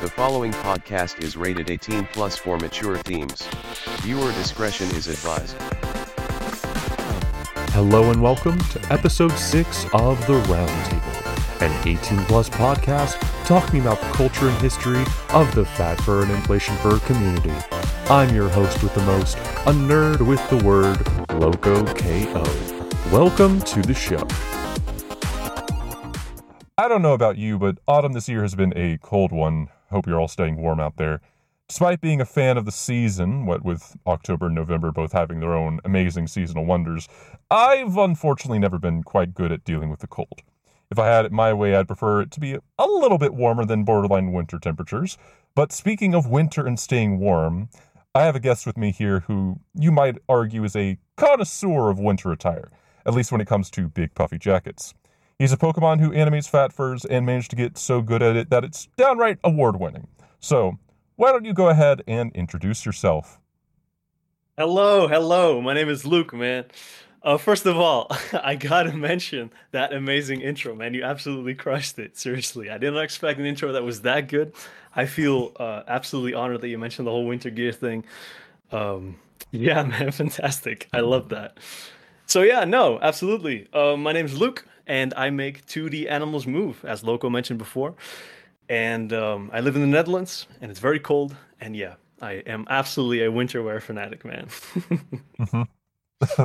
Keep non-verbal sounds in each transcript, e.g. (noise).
The following podcast is rated 18 plus for mature themes. Viewer discretion is advised. Hello and welcome to episode 6 of The Roundtable, an 18 plus podcast talking about the culture and history of the fat fur and inflation fur community. I'm your host with the most, a nerd with the word Loco KO. Welcome to the show. I don't know about you, but autumn this year has been a cold one. Hope you're all staying warm out there. Despite being a fan of the season, what with October and November both having their own amazing seasonal wonders, I've unfortunately never been quite good at dealing with the cold. If I had it my way, I'd prefer it to be a little bit warmer than borderline winter temperatures. But speaking of winter and staying warm, I have a guest with me here who you might argue is a connoisseur of winter attire, at least when it comes to big puffy jackets. He's a Pokemon who animates fat furs and managed to get so good at it that it's downright award winning. So, why don't you go ahead and introduce yourself? Hello, hello. My name is Luke, man. Uh, first of all, (laughs) I gotta mention that amazing intro, man. You absolutely crushed it. Seriously, I didn't expect an intro that was that good. I feel uh, absolutely honored that you mentioned the whole winter gear thing. Um, yeah, (laughs) man, fantastic. I love that. So yeah, no, absolutely. Uh, my name's Luke and I make 2D animals move, as Loco mentioned before. And um, I live in the Netherlands, and it's very cold. And yeah, I am absolutely a winter wear fanatic, man. (laughs) mm-hmm. (laughs)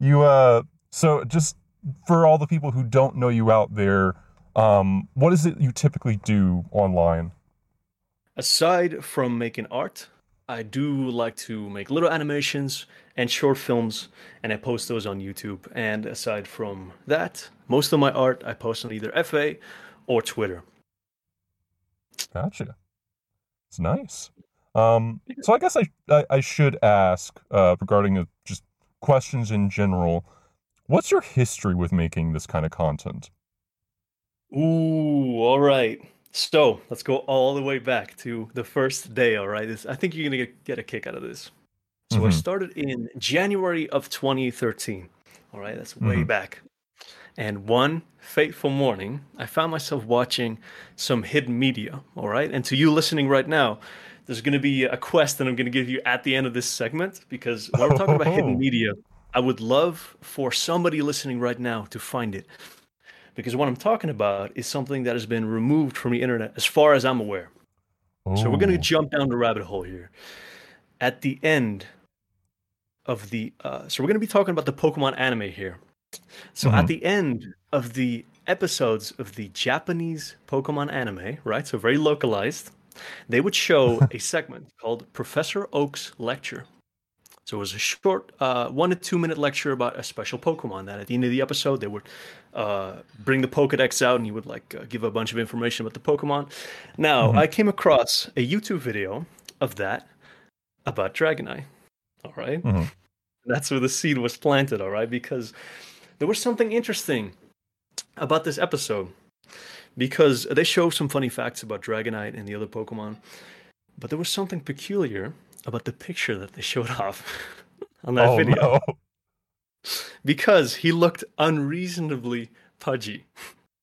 you uh, so just for all the people who don't know you out there, um, what is it you typically do online? Aside from making art, I do like to make little animations and short films, and I post those on YouTube. And aside from that, most of my art I post on either FA or Twitter. Gotcha. It's nice. Um, so I guess I I, I should ask uh, regarding uh, just questions in general. What's your history with making this kind of content? Ooh, all right. So let's go all the way back to the first day. All right, this, I think you're gonna get, get a kick out of this. So mm-hmm. I started in January of 2013. All right, that's way mm-hmm. back. And one fateful morning, I found myself watching some hidden media. All right. And to you listening right now, there's going to be a quest that I'm going to give you at the end of this segment because when we're talking about hidden (laughs) media, I would love for somebody listening right now to find it. Because what I'm talking about is something that has been removed from the internet as far as I'm aware. So we're going to jump down the rabbit hole here. At the end of the, uh, so we're going to be talking about the Pokemon anime here. So mm-hmm. at the end of the episodes of the Japanese Pokemon anime, right? So very localized, they would show (laughs) a segment called Professor Oak's Lecture. So it was a short, uh, one to two minute lecture about a special Pokemon. That at the end of the episode, they would uh, bring the Pokedex out and he would like uh, give a bunch of information about the Pokemon. Now, mm-hmm. I came across a YouTube video of that about Dragonite. All right? mm-hmm. That's where the seed was planted. All right, because there was something interesting about this episode because they show some funny facts about Dragonite and the other Pokemon, but there was something peculiar about the picture that they showed (laughs) off on that oh, video. No. (laughs) Because he looked unreasonably pudgy.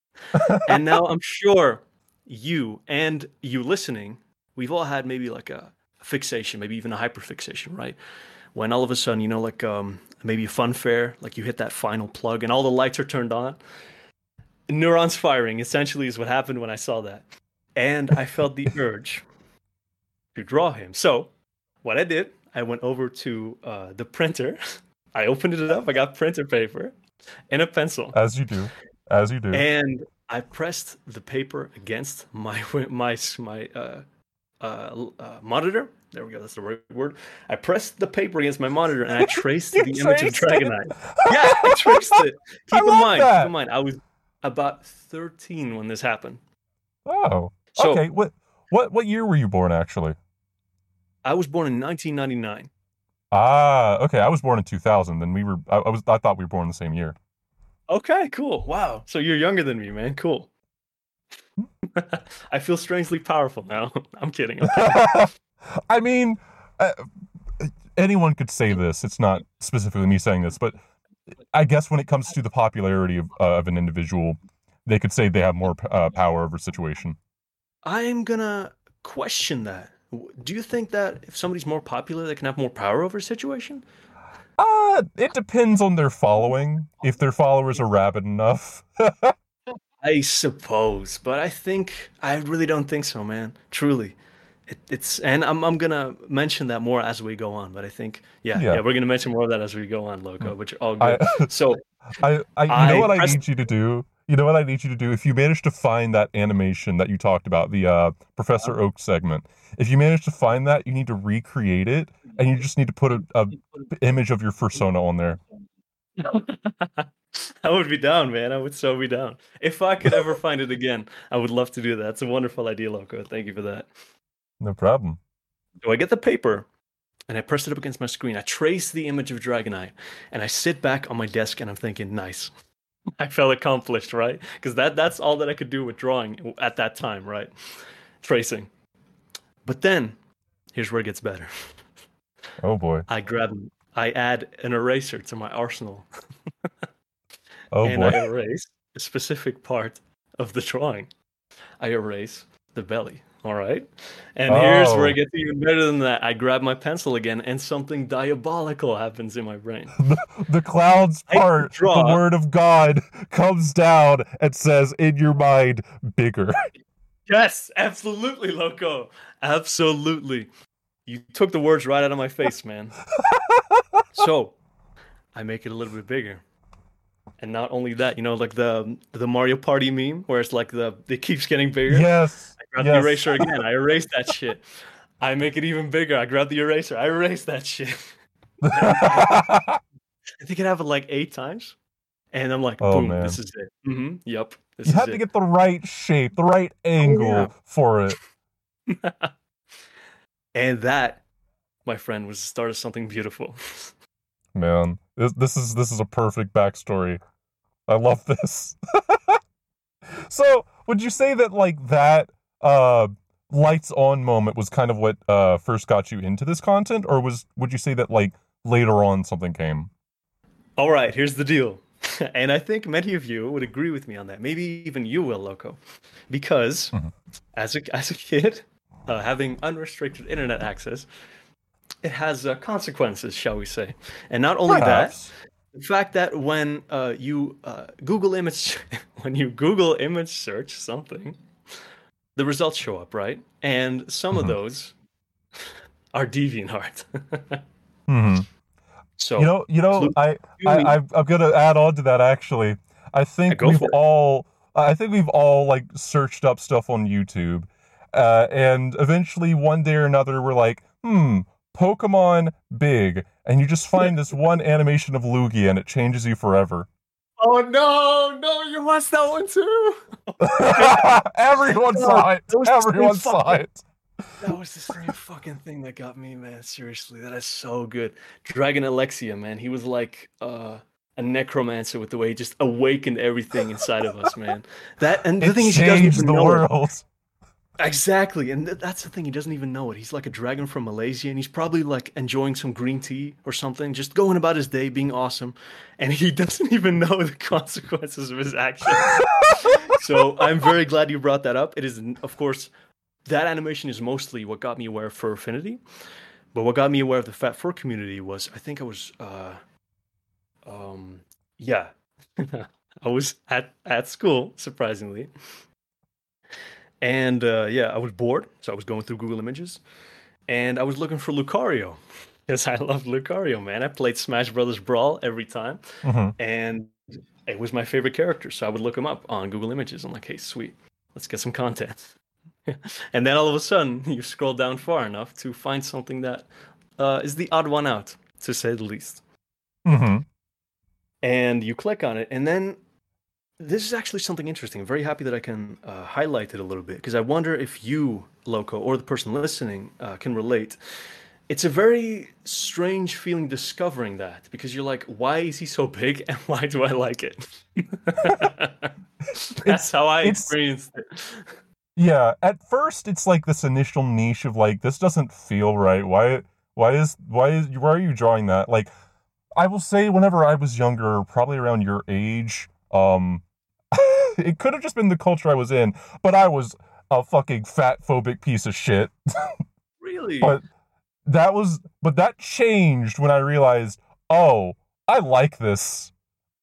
(laughs) and now I'm sure you and you listening, we've all had maybe like a fixation, maybe even a hyperfixation, right? When all of a sudden, you know, like um, maybe a fun fair, like you hit that final plug and all the lights are turned on. Neurons firing essentially is what happened when I saw that. And I felt the (laughs) urge to draw him. So, what I did, I went over to uh, the printer. (laughs) I opened it up. I got printer paper and a pencil. As you do. As you do. And I pressed the paper against my (laughs) my my uh, uh, uh, monitor there we go. That's the right word. I pressed the paper against my monitor and I (laughs) traced the image of Dragonite. yeah, I traced it. (laughs) Keep in mind, that. keep in mind, I was about 13 when this happened. Oh, so, okay. What what what year were you born? Actually, I was born in 1999. Ah, okay. I was born in 2000. Then we were. I, I was. I thought we were born the same year. Okay, cool. Wow. So you're younger than me, man. Cool. (laughs) I feel strangely powerful now. I'm kidding. I'm kidding. I mean, uh, anyone could say this. It's not specifically me saying this, but I guess when it comes to the popularity of, uh, of an individual, they could say they have more uh, power over a situation. I'm gonna question that. Do you think that if somebody's more popular, they can have more power over a situation? Uh, it depends on their following. If their followers are rabid enough. (laughs) I suppose, but I think I really don't think so, man. Truly, it, it's and I'm I'm gonna mention that more as we go on. But I think yeah, Yeah. yeah, we're gonna mention more of that as we go on, Loco. Which all I- good. (laughs) so I, I, you I know what I pressed- need you to do. You know what I need you to do. If you manage to find that animation that you talked about, the uh, Professor Uh-huh. Oak segment, if you manage to find that, you need to recreate it, and you just need to put a, a image of your persona on there. (laughs) I would be down, man. I would so be down. If I could ever find it again, I would love to do that. It's a wonderful idea, Loco. Thank you for that. No problem. So I get the paper and I press it up against my screen. I trace the image of Dragonite and I sit back on my desk and I'm thinking, nice. (laughs) I felt accomplished, right? Because that, that's all that I could do with drawing at that time, right? Tracing. But then, here's where it gets better. (laughs) Oh boy. I grab, I add an eraser to my arsenal (laughs) Oh and I erase a specific part of the drawing. I erase the belly. All right. And here's where Oh. it gets even better than that. I grab my pencil again and something diabolical happens in my brain. (laughs) the clouds I can part. The word of God comes down and says, "In your mind, bigger." yes, absolutely, Loco. Absolutely. You took the words right out of my face, man. (laughs) so I make it a little bit bigger. And not only that, you know, like the the Mario Party meme where it's like the it keeps getting bigger. yes. Grab yes. the eraser again. I erase that (laughs) shit. I make it even bigger. I grab the eraser. I erase that shit. (laughs) I think it happened like eight times. And I'm like, Oh, boom, man. this is it. Mm-hmm. Yep. This you it. to get the right shape, the right angle yeah. for it. (laughs) and that, my friend, was the start of something beautiful. Man, this, this is this is a perfect backstory. I love this. so, would you say that like that uh lights on moment was kind of what uh first got you into this content or was would you say that like later on something came? All right, here's the deal. (laughs) and I think many of you would agree with me on that. Maybe even you will, Loco. Because Mhm. as a as a kid, uh, having unrestricted internet access, it has uh, consequences, shall we say? And not only Perhaps. that, the fact that when uh, you uh, Google image (laughs) when you Google image search something, the results show up, right? And some of Mhm. those (laughs) are DeviantArt. (laughs) Mhm. so You know, you know, I, I, I'm gonna add on to that. Actually, I think we've all, I think we've all like searched up stuff on YouTube, uh, and eventually one day or another we're like, hmm, Pokemon big, and you just find this one animation of Lugia and it changes you forever. Oh no, no, you watched that one too. (laughs) Everyone No, saw it. that was the Everyone saw fucking- it. That was the same fucking thing that got me, man. Seriously, that is so good. Dragon Alexia, man, he was like uh, a necromancer with the way he just awakened everything inside of us, man. That and the It thing is, he doesn't changed even the know it. Exactly, and th- that's the thing. He doesn't even know it. He's like a dragon from Malaysia, and he's probably like enjoying some green tea or something, just going about his day, being awesome, and he (laughs) doesn't even know the consequences of his actions. (laughs) so I'm very glad you brought that up. It is, of course, that animation is mostly what got me aware of Fur Affinity, but what got me aware of the Fat Fur community was I think I was, uh, um, yeah, (laughs) I was at at school surprisingly. And uh, yeah, I was bored, so I was going through Google Images, and I was looking for Lucario (laughs) because I love Lucario, man. I played Smash Brothers Brawl every time, Mhm. and it was my favorite character. So I would look him up on Google Images. I'm like, hey, sweet, let's get some content. (laughs) and then all of a sudden, (laughs) you scroll down far enough to find something that uh, is the odd one out, to say the least Mhm. and you click on it and then this is actually something interesting i'm very happy that i can uh, highlight it a little bit because i wonder if you loco or the person listening uh, can relate it's a very strange feeling discovering that because you're like why is he so big (laughs) and why do i like it (laughs) that's how i experienced it Yeah, at first it's like this initial niche of like this doesn't feel right. Why why is why is why are you drawing that? Like I will say whenever I was younger, probably around your age, um (laughs) it could have just been the culture I was in, but I was a fucking fat phobic piece of shit. (laughs) Really? but that was but that changed when I realized, oh, I like this.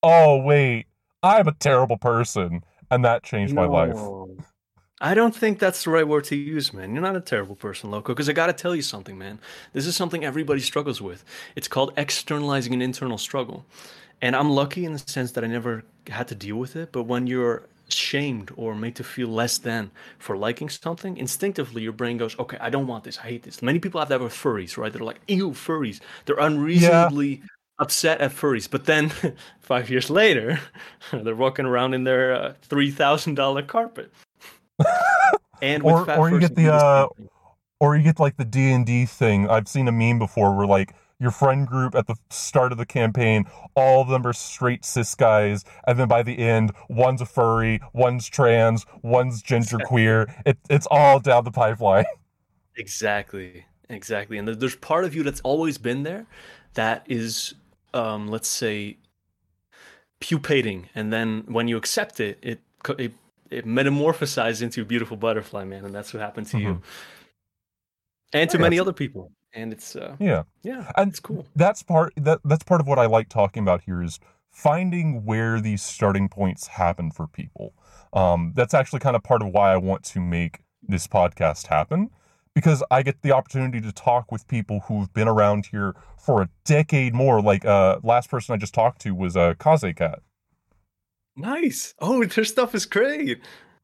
Oh wait, I'm a terrible person, and that changed my life. I don't think that's the right word to use, man. You're not a terrible person, Loco, because I got to tell you something, man. This is something everybody struggles with. It's called externalizing an internal struggle. And I'm lucky in the sense that I never had to deal with it. But when you're shamed or made to feel less than for liking something, instinctively your brain goes, okay, I don't want this. I hate this. Many people have that with furries, right? They're like, ew, furries. They're unreasonably upset at furries. But then (laughs) five years later, (laughs) they're walking around in their uh, $3,000 carpet. and with Or- fat or you get the, uh, or you get like the D and D thing. I've seen a meme before where like your friend group at the start of the campaign, all of them are straight cis guys, and then by the end, one's a furry, one's trans, one's genderqueer. It, it's all down the pipeline. (laughs) Exactly, exactly. And there's part of you that's always been there that is, um, let's say, pupating, and then when you accept it, it it, it metamorphosizes into a beautiful butterfly, man, and that's what happened to you, and to Yeah, many other people. And it's uh, Yeah. yeah, And it's cool. that's part that that's part of what I like talking about here is finding where these starting points happen for people. Um, that's actually kind of part of why I want to make this podcast happen because I get the opportunity to talk with people who've been around here for a decade more. Like uh, last person I just talked to was uh, Kaze Cat. Nice. Oh, (laughs) their stuff is great.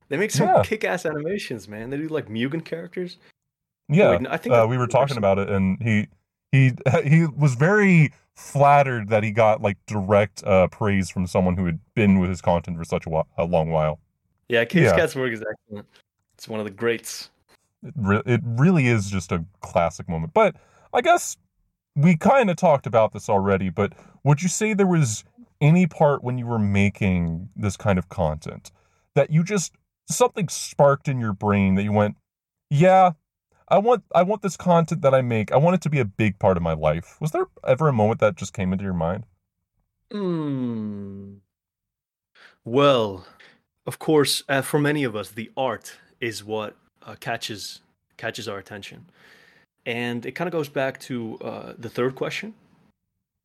They make some Yeah. kick-ass animations, man. They do like Mugen characters. Yeah, Wait, I think uh, we were talking about it, and he he (laughs) he was very flattered that he got like direct uh, praise from someone who had been with his content for such a, while, a long while. Yeah, Kaze Yeah. Cat's work is excellent. It's one of the greats. It, re- it really is just a classic moment. But I guess we kind of talked about this already. But would you say there was any part when you were making this kind of content that you just something sparked in your brain that you went, yeah. I want I want this content that I make. I want it to be a big part of my life. Was there ever a moment that just came into your mind? Hmm. Well, of course, uh, for many of us, the art is what uh, catches catches our attention, and it kind of goes back to uh, the third question,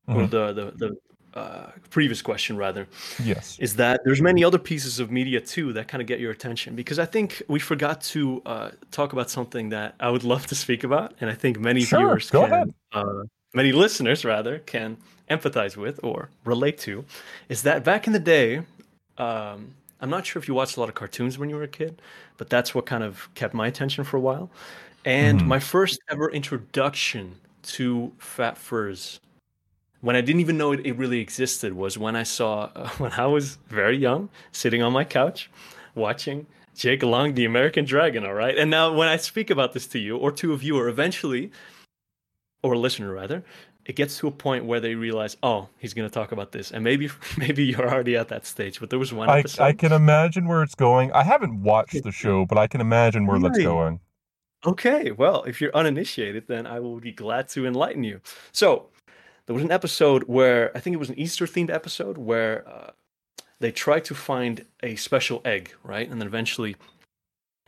or Mhm. the the the uh, previous question rather. Yes. is that there's many other pieces of media too that kind of get your attention because I think we forgot to uh, talk about something that I would love to speak about, and I think many Sure, viewers go can, ahead. Uh, many listeners rather, can empathize with or relate to, is that back in the day, um, I'm not sure if you watched a lot of cartoons when you were a kid, but that's what kind of kept my attention for a while. And Mhm. my first ever introduction to Fat Furs when I didn't even know it, it really existed was when I saw uh, (laughs) when I was very young, sitting on my couch, watching Jake Long, the American Dragon. All right, and now when I speak about this to you or to a viewer, eventually, or a listener rather, it gets to a point where they realize, oh, he's going to talk about this, and maybe (laughs) maybe you're already at that stage. But there was one I. I can imagine where it's going. I haven't watched the show, but I can imagine where that's going. Okay, well, if you're uninitiated, then I will be glad to enlighten you. So, there was an episode where I think it was an Easter themed episode where uh, they try to find a special egg, right? And then eventually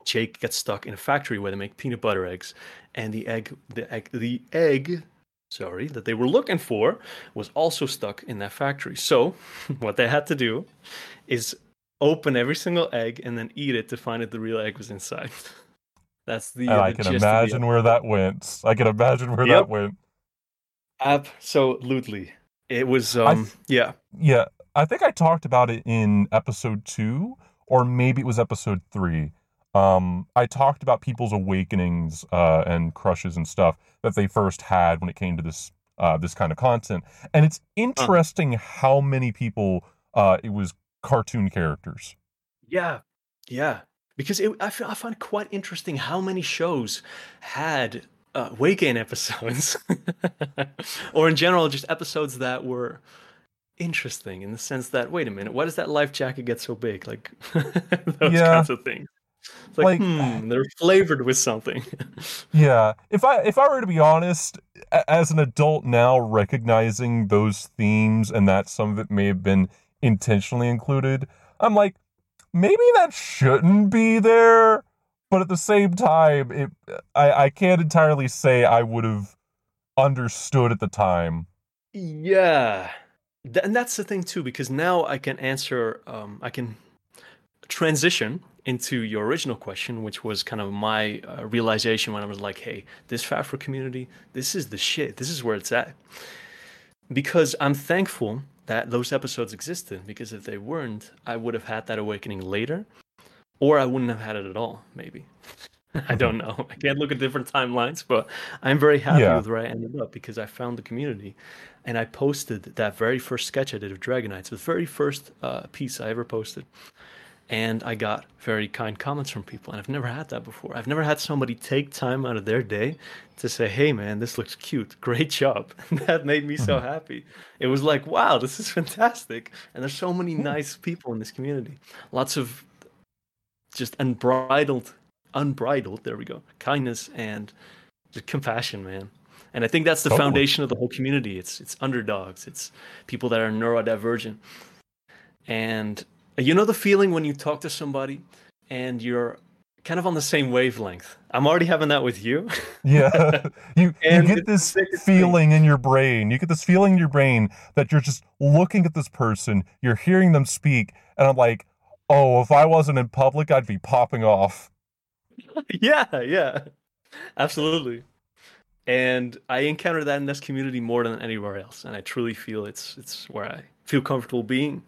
Jake gets stuck in a factory where they make peanut butter eggs, and the egg, the egg, the egg, sorry, that they were looking for was also stuck in that factory. So, (laughs) what they had to do is open every single egg and then eat it to find that the real egg was inside. (laughs) That's the. Uh, I can gist of the imagine where that went. I can imagine where Yep. that went. Absolutely. It was um th- yeah. Yeah, I think I talked about it in episode two, or maybe it was episode three. Um, I talked about people's awakenings uh, and crushes and stuff that they first had when it came to this uh, this kind of content, and it's interesting how many people uh, it was cartoon characters. Yeah. Yeah. Because it, I, f- I find it quite interesting how many shows had uh, weight gain episodes, (laughs) or in general, just episodes that were interesting in the sense that wait a minute, why does that life jacket get so big? Like (laughs) those Yeah. kinds of things. It's like, Like- hmm, (sighs) they're flavored with something. (laughs) Yeah, if I if I were to be honest, as an adult now, recognizing those themes and that some of it may have been intentionally included, I'm like, maybe that shouldn't be there. But at the same time, it I I can't entirely say I would have understood at the time. Yeah, Th- and that's the thing too, because now I can answer. Um, I can transition into your original question, which was kind of my uh, realization when I was like, "Hey, this Fat Fur community, this is the shit. This is where it's at." Because I'm thankful that those episodes existed. Because if they weren't, I would have had that awakening later, or I wouldn't have had it at all. Maybe. (laughs) I don't know. I can't look at different timelines, but I'm very happy Yeah. with where I ended up because I found the community, and I posted that very first sketch I did of Dragonites, the very first uh, piece I ever posted, and I got very kind comments from people, and I've never had that before. I've never had somebody take time out of their day to say, "Hey, man, this looks cute. Great job." (laughs) that made me so happy. It was like, "Wow, this is fantastic!" And there's so many nice people in this community. Lots of just unbridled unbridled there we go kindness and just compassion man and i think that's the Totally. foundation of the whole community it's it's underdogs it's people that are neurodivergent and you know the feeling when you talk to somebody and you're kind of on the same wavelength i'm already having that with you (laughs) Yeah. (laughs) you you get this sickest thing. feeling in your brain. You get this feeling in your brain that you're just looking at this person, you're hearing them speak, and I'm like, "Oh, if I wasn't in public, I'd be popping off." (laughs) yeah yeah absolutely and i encounter that in this community more than anywhere else and i truly feel it's it's where i feel comfortable being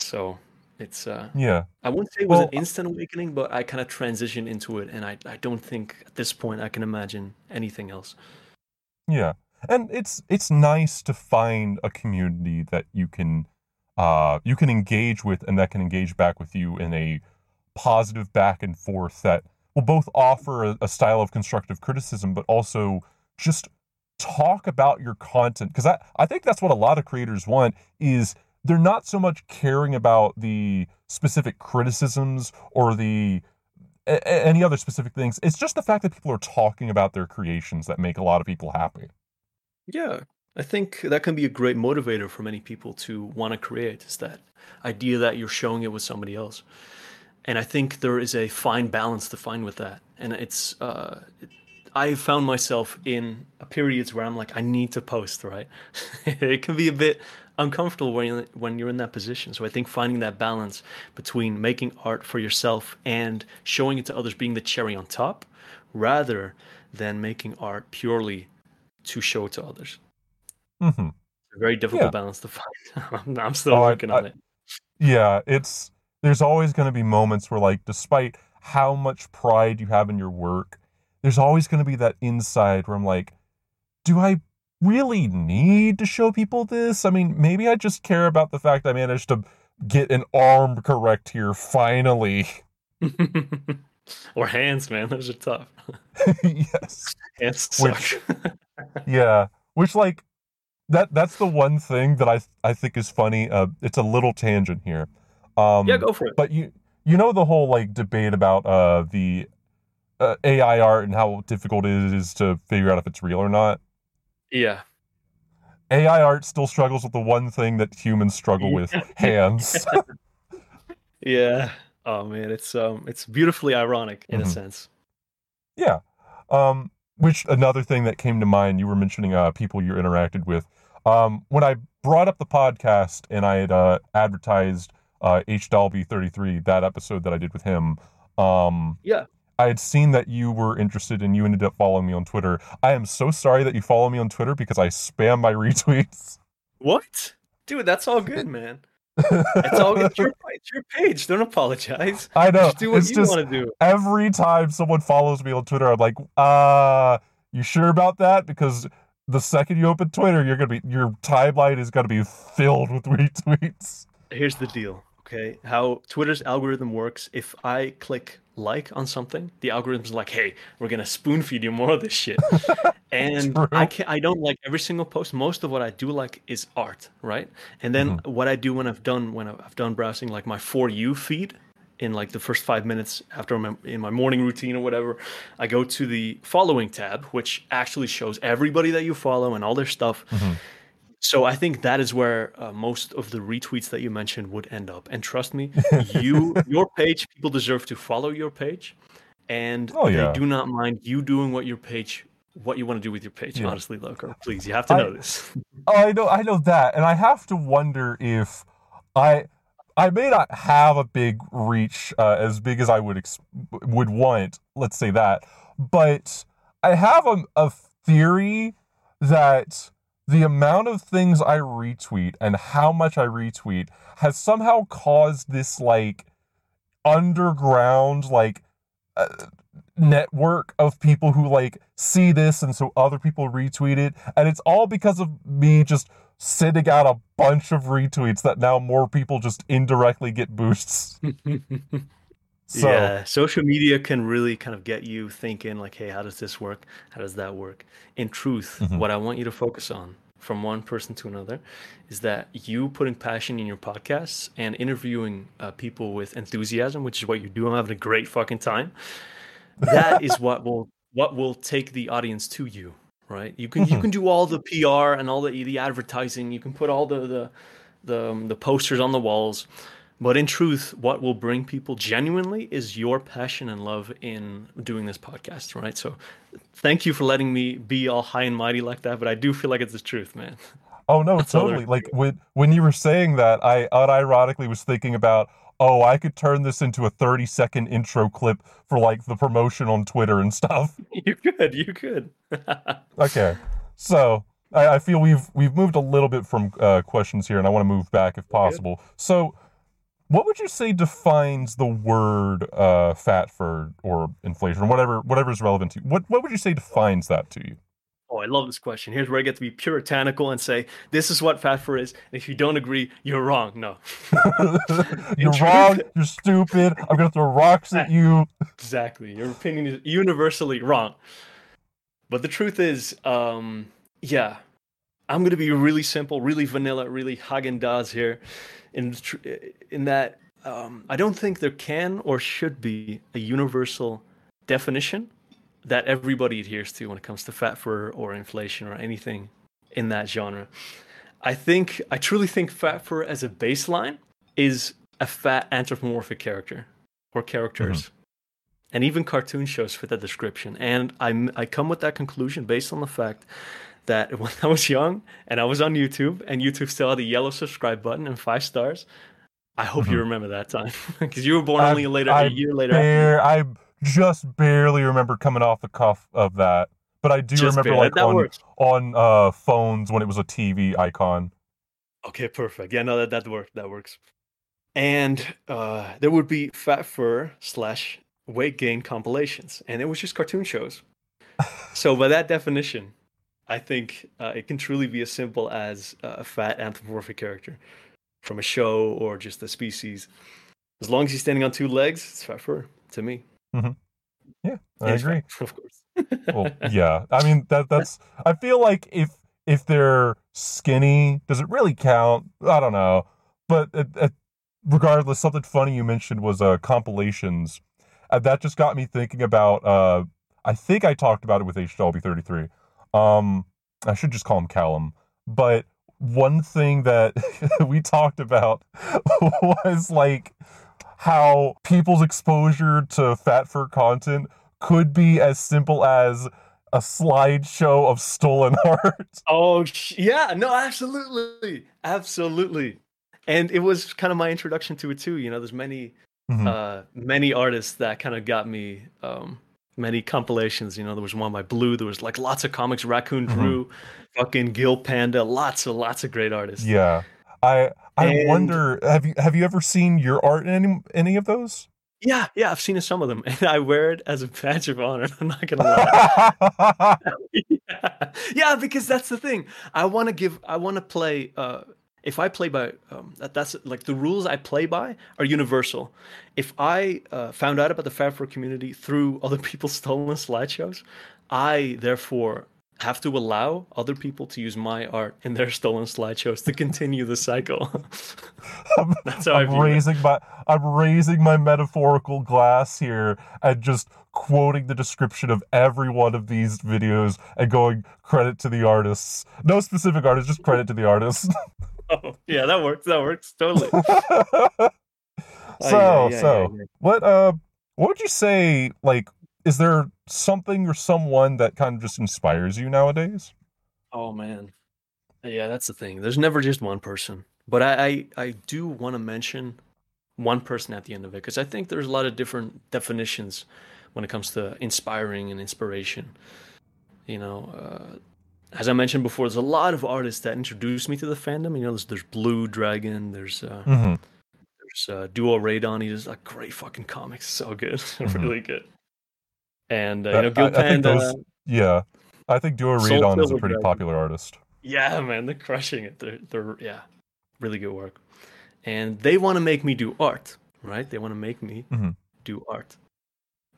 so it's uh Yeah. i wouldn't say it was Well, an instant awakening but i kind of transitioned into it and i i don't think at this point i can imagine anything else Yeah. And it's it's nice to find a community that you can uh you can engage with and that can engage back with you in a positive back and forth that will both offer a, a style of constructive criticism but also just talk about your content. Because I, I think that's what a lot of creators want is they're not so much caring about the specific criticisms or the a- any other specific things. It's just the fact that people are talking about their creations that make a lot of people happy. Yeah, I think that can be a great motivator for many people to want to create. Is that idea that you're showing it with somebody else, and I think there is a fine balance to find with that. And it's, uh, I found myself in periods where I'm like, I need to post. Right, (laughs) it can be a bit uncomfortable when you're, when you're in that position. So I think finding that balance between making art for yourself and showing it to others, being the cherry on top, rather than making art purely to show to others. Hmm It's a very difficult Yeah. balance to find. (laughs) I'm, still Oh, I- working on I- it. Yeah, it's there's always going to be moments where like despite how much pride you have in your work, there's always going to be that inside where I'm like, do I really need to show people this? I mean, maybe I just care about the fact I managed to get an arm correct here finally. (laughs) or hands, man. Those are tough. (laughs) yes. Hands suck. Which- Yeah, which like that that's the one thing that I I think is funny. Uh it's a little tangent here. Um yeah, go for it. But you you know the whole like debate about uh the uh, AI art and how difficult it is to figure out if it's real or not. Yeah. AI art still struggles with the one thing that humans struggle with: (laughs) hands. (laughs) Yeah. Oh man, it's um it's beautifully ironic in Mhm. a sense. yeah. Um, which another thing that came to mind. You were mentioning uh people you interacted with. Um, when I brought up the podcast and I had uh, advertised uh, H Dalby thirty three that episode that I did with him. Um, Yeah. I had seen that you were interested and you ended up following me on Twitter. I am so sorry that you follow me on Twitter because I spam my (laughs) retweets. What? Dude, that's all good, man. It's all it's your, it's your page. Don't apologize. I know. Just do what it's you want to do. every time someone follows me on Twitter, I'm like, uh, you sure about that? Because the second you open Twitter, you're gonna be your timeline is gonna be filled with (laughs) retweets. Here's the deal, okay? How Twitter's algorithm works, if I click like on something, the algorithm's like, "Hey, we're going to spoon feed you more of this shit." (laughs) and True. I can I don't like every single post. Most of what I do like is art, right? And then Mm-hmm. what I do when I've done when I've done browsing like my for you feed in like the first 5 minutes after my in my morning routine or whatever, I go to the following tab which actually shows everybody that you follow and all their stuff. Mm-hmm. So I think that is where uh, most of the retweets that you mentioned would end up. And trust me, (laughs) you your page, people deserve to follow your page, and Oh, yeah. they do not mind you doing what your page, what you want to do with your page. Yeah. Honestly, Loco, please, you have to I- know this. Oh, I know, I know that, and I have to wonder if I, I may not have a big reach uh, as big as I would ex- would want. Let's say that, but I have a, a theory that the amount of things I retweet and how much I retweet has somehow caused this like underground like uh, network of people who like see this and so other people retweet it and it's all because of me just sending out a bunch of retweets that now more people just indirectly get boosts (laughs) so yeah, social media can really kind of get you thinking like, hey, how does this work? How does that work? In truth, Mhm. what I want you to focus on from one person to another is that you putting passion in your podcasts and interviewing uh, people with enthusiasm, which is what you do. I'm having a great fucking time. That is (laughs) what will what will take the audience to you, right? You can you Mhm. can do all the PR and all the the advertising. You can put all the the the, um, the posters on the walls. But in truth, what will bring people genuinely is your passion and love in doing this podcast, right? So thank you for letting me be all high and mighty like that, but I do feel like it's the truth, man. oh no (laughs) That's all there totally like when when you were saying that i unironically was thinking about oh i could turn this into a 30 second intro clip for like the promotion on twitter and stuff (laughs) You could, you could. (laughs) Okay, so I, I feel we've we've moved a little bit from uh, questions here, and I want to move back if possible. So, what would you say defines the word uh, fat fur or inflation, or whatever whatever is relevant to you? What what would you say defines that to you? I love this question. Here's where I get to be puritanical and say, this is what fat fur is. And if you don't agree, you're wrong. No. (laughs) you're truth- wrong. You're stupid. I'm gonna throw rocks at you. Exactly. Your opinion is universally wrong. But the truth is, um, yeah, I'm gonna be really simple, really vanilla, really Häagen-Dazs here, in tr- in that um, I don't think there can or should be a universal definition that everybody adheres to when it comes to fat fur or inflation or anything in that genre. I think I truly think fat fur as a baseline is a fat anthropomorphic character or characters. And even cartoon shows fit that description. And I I come with that conclusion based on the fact that (laughs) when I was young and I was on YouTube and YouTube still had the yellow subscribe button and five stars. I hope you Mhm. remember that time (laughs) because you were born I- only later I a year later. I just barely remember coming off the cuff of that, but I do Just remember barely. like that on works. on uh, phones when it was a TV icon. Okay, perfect. Yeah, no, that that works. That works. And uh, there would be fat fur slash weight gain compilations, and it was just cartoon shows. (laughs) so by that definition, I think uh, it can truly be as simple as a fat anthropomorphic character from a show or just a species. As long as he's standing on two legs, it's fat fur to me. Yeah, I agree. (laughs) of course. well, (laughs) yeah. I mean that that's I feel like if if they're skinny, does it really count? I don't know. But regardless, something funny you mentioned was uh compilations. Uh, that just got me thinking about uh I think I talked about it with H Dolby 33. Um I should just call him Callum. But one thing that (laughs) we talked about was like how people's exposure to fat fur content could be as simple as a slideshow of stolen (laughs) art. Oh sh- yeah, no, absolutely, absolutely. And it was kind of my introduction to it too. You know, there's many, Mhm. uh, many artists that kind of got me. Um, many compilations. You know, there was one by Blue. There was like lots of comics. Raccoon Mhm. Drew, fucking Gil Panda. Lots of lots of great artists. yeah. I I And- wonder have you have you ever seen your art in any any of those? yeah, yeah. I've seen some of them, (laughs) and I wear it as a badge of honor. (laughs) I'm not gonna lie. yeah. (laughs) yeah, because that's the thing. I want to give. I want to play. Uh, if I play by um, that, that's like the rules I play by are universal. If I uh, found out about the Fat Fur community through other people's stolen slideshows, I therefore have to allow other people to use my art in their stolen slideshows to continue the cycle. (laughs) That's how I I'm view it. raising my I'm raising my metaphorical glass here and just quoting the description of every one of these videos and going credit to the artists. No specific artist, just credit to the artists. (laughs) (laughs) oh, yeah, that works. That works totally. so Oh, yeah, yeah, so yeah. what uh what would you say like is there something or someone that kind of just inspires you nowadays? Oh man, yeah, that's the thing. There's never just one person, but I I, I do want to mention one person at the end of it because I think there's a lot of different definitions when it comes to inspiring and inspiration. You know, uh, as I mentioned before, there's a lot of artists that introduced me to the fandom. You know, there's, there's Blue Dragon, there's uh, Mm-hmm. there's uh, Duo Radon. He does like great fucking comics, so good, Mhm. (laughs) really good. And uh, Uh, you know, Gil I- I think Panda. those- Yeah, I think Duo Soul Radon is a pretty Dragon. popular artist. Yeah, man, they're crushing it. They're they're yeah, really good work. And they want to make me do art, right? They want to make me Mhm. do art.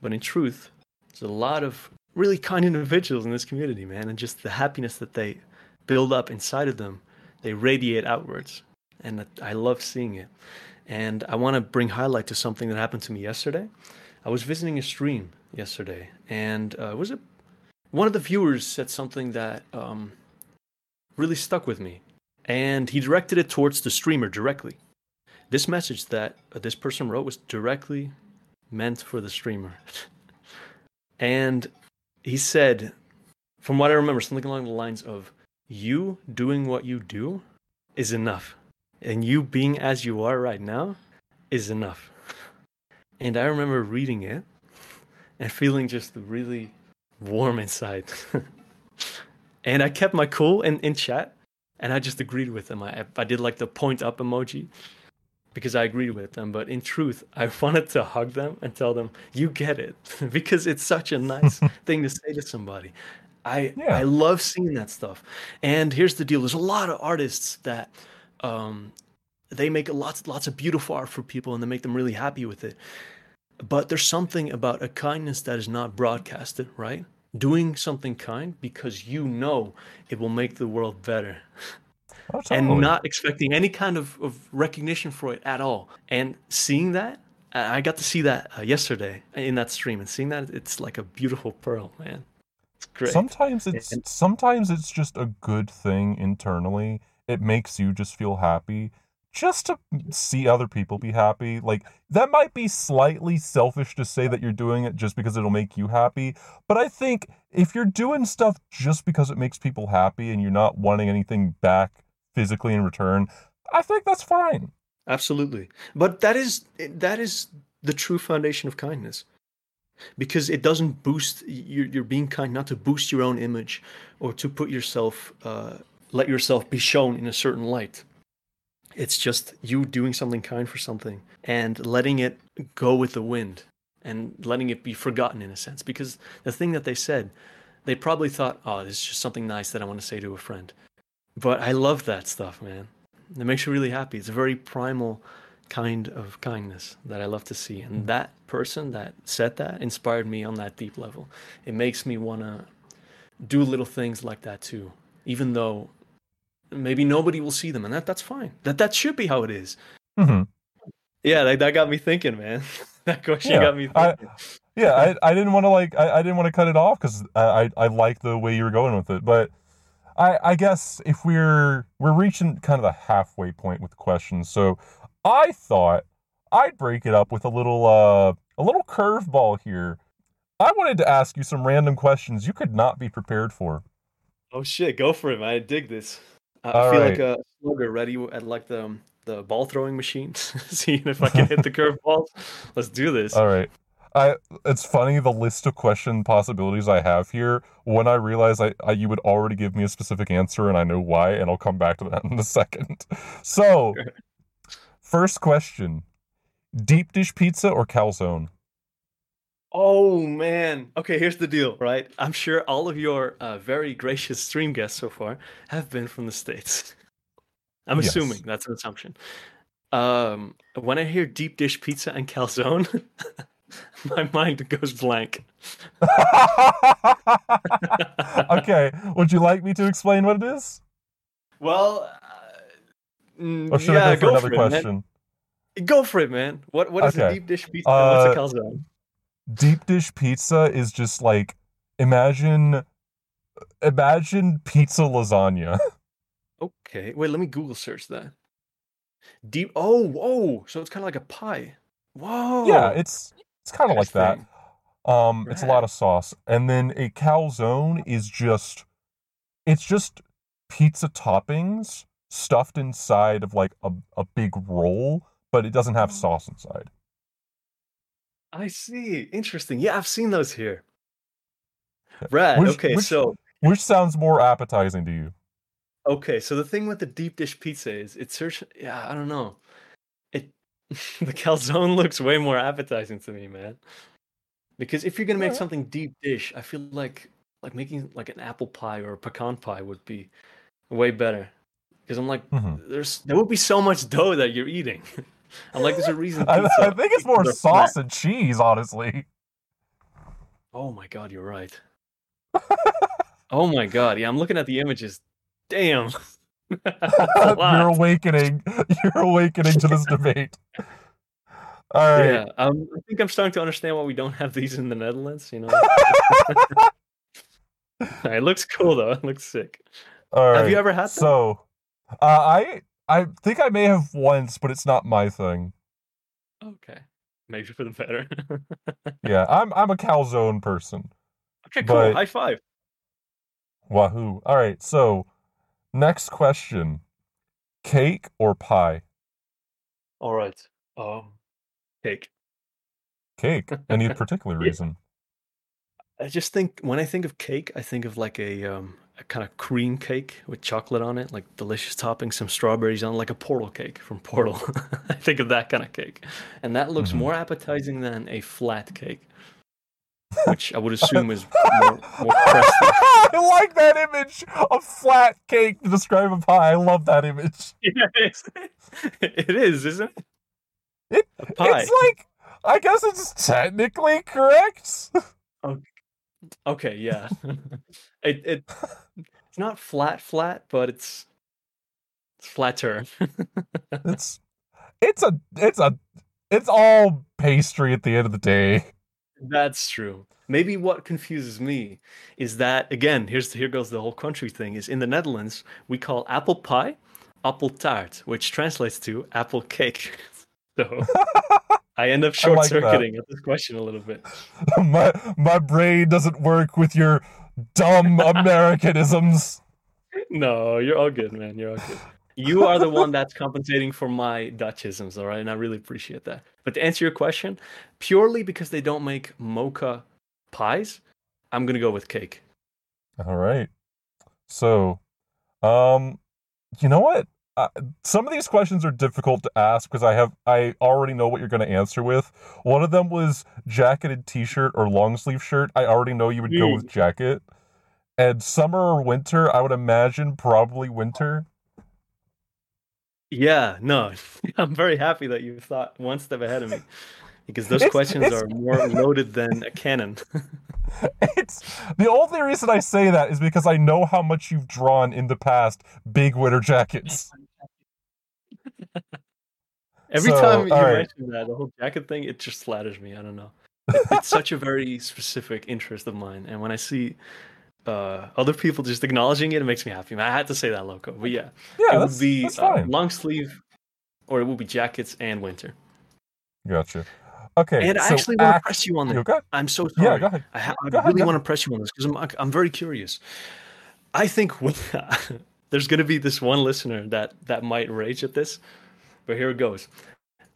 But in truth, there's a lot of really kind individuals in this community, man, and just the happiness that they build up inside of them, they radiate outwards. And I love seeing it. And I want to bring highlight to something that happened to me yesterday. I was visiting a stream yesterday, and uh, was it one of the viewers said something that um, really stuck with me, and he directed it towards the streamer directly. This message that uh, this person wrote was directly meant for the streamer, (laughs) and he said, from what I remember, something along the lines of, "You doing what you do is enough, and you being as you are right now is enough." And I remember reading it and feeling just really warm inside. (laughs) and I kept my cool in, in chat and I just agreed with them. I, I did like the point up emoji because I agreed with them. But in truth, I (laughs) wanted to hug them and tell them, you get it. (laughs) because it's such a nice thing to say to somebody. I, Yeah. I love seeing that stuff. And here's the deal there's a lot of artists that um, they make lots lots of beautiful art for people and they make them really happy with it but there's something about a kindness that is not broadcasted right? Doing something kind because you know it will make the world better. Oh, and not expecting any kind of, of recognition for it at all. And seeing that i I got to see that uh, yesterday in that stream and seeing that it's like a beautiful pearl man. It's great. Sometimes it's And- sometimes it's just a good thing internally. It makes you just feel happy. Just to see other people be happy. Like that might be slightly selfish to say that you're doing it just because it'll make you happy, but I think if you're doing stuff just because it makes people happy and you're not wanting anything back physically in return, I think that's fine. Absolutely. But that is that is the true foundation of kindness. Because it doesn't boost you're, you're being kind not to boost your own image or to put yourself uh, let yourself be shown in a certain light. It's just you doing something kind for something and letting it go with the wind and letting it be forgotten in a sense. Because the thing that they said, they probably thought, oh, this is just something nice that I want to say to a friend. But I love that stuff, man. It makes you really happy. It's a very primal kind of kindness that I love to see. And that person that said that inspired me on that deep level. It makes me want to do little things like that too, even though maybe nobody will see them, and that that's fine. That that should be how it is. hmm Yeah, that, that got me thinking, man. (laughs) that question Yeah, got me I- thinking. Yeah, I, I didn't want to like I, I didn't want to cut it off because I, I I like the way you were going with it, but I I guess if we're we're reaching kind of the halfway point with the questions, so I thought I'd break it up with a little uh a little curveball here. I wanted to ask you some random questions you could not be prepared for. Oh shit, go for it, man. I dig this. I feel right. like a slugger ready at like the um, the ball throwing machine, (laughs) seeing if I can hit the (laughs) curve balls. Let's do this. All right. I it's funny the list of question possibilities I have here. When I realize I, I you would already give me a specific answer and I know why, and I'll come back to that (laughs) in a second. So, first question: deep dish pizza or calzone? Oh man. Okay, here's the deal, right? I'm sure all of your uh, very gracious stream guests so far have been from the states. I'm Yes. assuming that's an assumption. Um, when I hear deep dish pizza and calzone, (laughs) my mind goes blank. (laughs) okay. Would you like me to explain what it is, Well, uh, or should yeah, I go for another it, man. question? Go for it, man. What what is a deep dish pizza? and what's a Uh, calzone? Deep dish pizza is just like imagine imagine pizza lasagna. Okay, wait. Let me Google search that. Deep. Oh, whoa. So it's kind of like a pie. Whoa. yeah, it's it's kind of like that. Um, it's a lot of sauce, and then a calzone is just, it's just pizza toppings stuffed inside of like a, a big roll, but it doesn't have sauce inside. I see. Interesting. Yeah, I've seen those here. Rad. Which- okay, which- so Which sounds more appetizing to you? okay, so the thing with the deep dish pizza is it's search. Yeah, I don't know. It (laughs) the calzone looks way more appetizing to me, man. Because if you're gonna make Alright. something deep dish, I feel like like making like an apple pie or a pecan pie would be way better. Because I'm like, Mhm. there's there would be so much dough that you're eating. (laughs) I'm like, there's a reason. (laughs) I, I think it's more are flat. sauce and cheese, honestly. Oh my god, you're right. oh my god, yeah, I'm looking at the images. Damn. (laughs) That's a (laughs) lot. You're awakening. You're awakening to this debate. All right. Yeah, um, I think I'm starting to understand why we don't have these in the Netherlands. You know, it looks cool though. It looks sick. All Have you ever had them? So, uh, I I think I may have once, but it's not my thing. Okay, maybe for the better. (laughs) Yeah, I'm I'm a calzone person. okay, cool. But- High five. Wahoo! All right. So, next question: cake or pie? All right. Um, cake. Cake. (laughs) Any particular reason? I just think when I think of cake, I think of like a um a kind of cream cake with chocolate on it, like delicious topping, some strawberries on, it, like a Portal cake from Portal. (laughs) I think of that kind of cake, and that looks Mhm. more appetizing than a flat cake, which I would assume is more, more. (laughs) I like that image of flat cake to describe a pie. I love that image. (laughs) Yeah, it's, it is, isn't it? It- a pie. It's like I guess it's technically correct. Okay, yeah. It it it's not flat flat, but it's it's flatter. (laughs) It's it's a it's a it's all pastry at the end of the day. That's true. Maybe what confuses me is that again, here's here goes the whole country thing. Is in the Netherlands we call apple pie apple tart, which translates to apple cake. (laughs) So (laughs) I end up short like circuiting at this question a little bit. my my brain doesn't work with your dumb Americanisms. No, you're all good, man. You're all good. You are the one that's compensating for my Dutchisms, all right? And I really appreciate that. But to answer your question, purely because they don't make mocha pies, I'm gonna go with cake. All right. So, um, you know what? Uh, some of these questions are difficult to ask because I have I already know what you're going to answer with. One of them was jacketed t-shirt or long sleeve shirt. I already know you would go with jacket. And summer or winter, I would imagine probably winter. Yeah, no, (laughs) I'm very happy that you thought one step ahead of me. (laughs) Because those It's- questions it's- are more loaded than a cannon. (laughs) It's the only reason I say that is because I know how much you've drawn in the past big winter jackets. Every So, time you all right. mention that, the whole jacket thing, it just flatters me. I don't know. It- it's such a very specific interest of mine, and when I see uh, other people just acknowledging it, it makes me happy. I had to say that, loco. But yeah, Yeah, it would be uh, long sleeve, or it would be jackets and winter. Gotcha. Okay. And I so actually want to press you on this. okay? I'm so sorry. Yeah, go ahead. I, ha- I Go really go want to press you on this because I'm I'm very curious. I think when, (laughs) there's going to be this one listener that that might rage at this, but here it goes.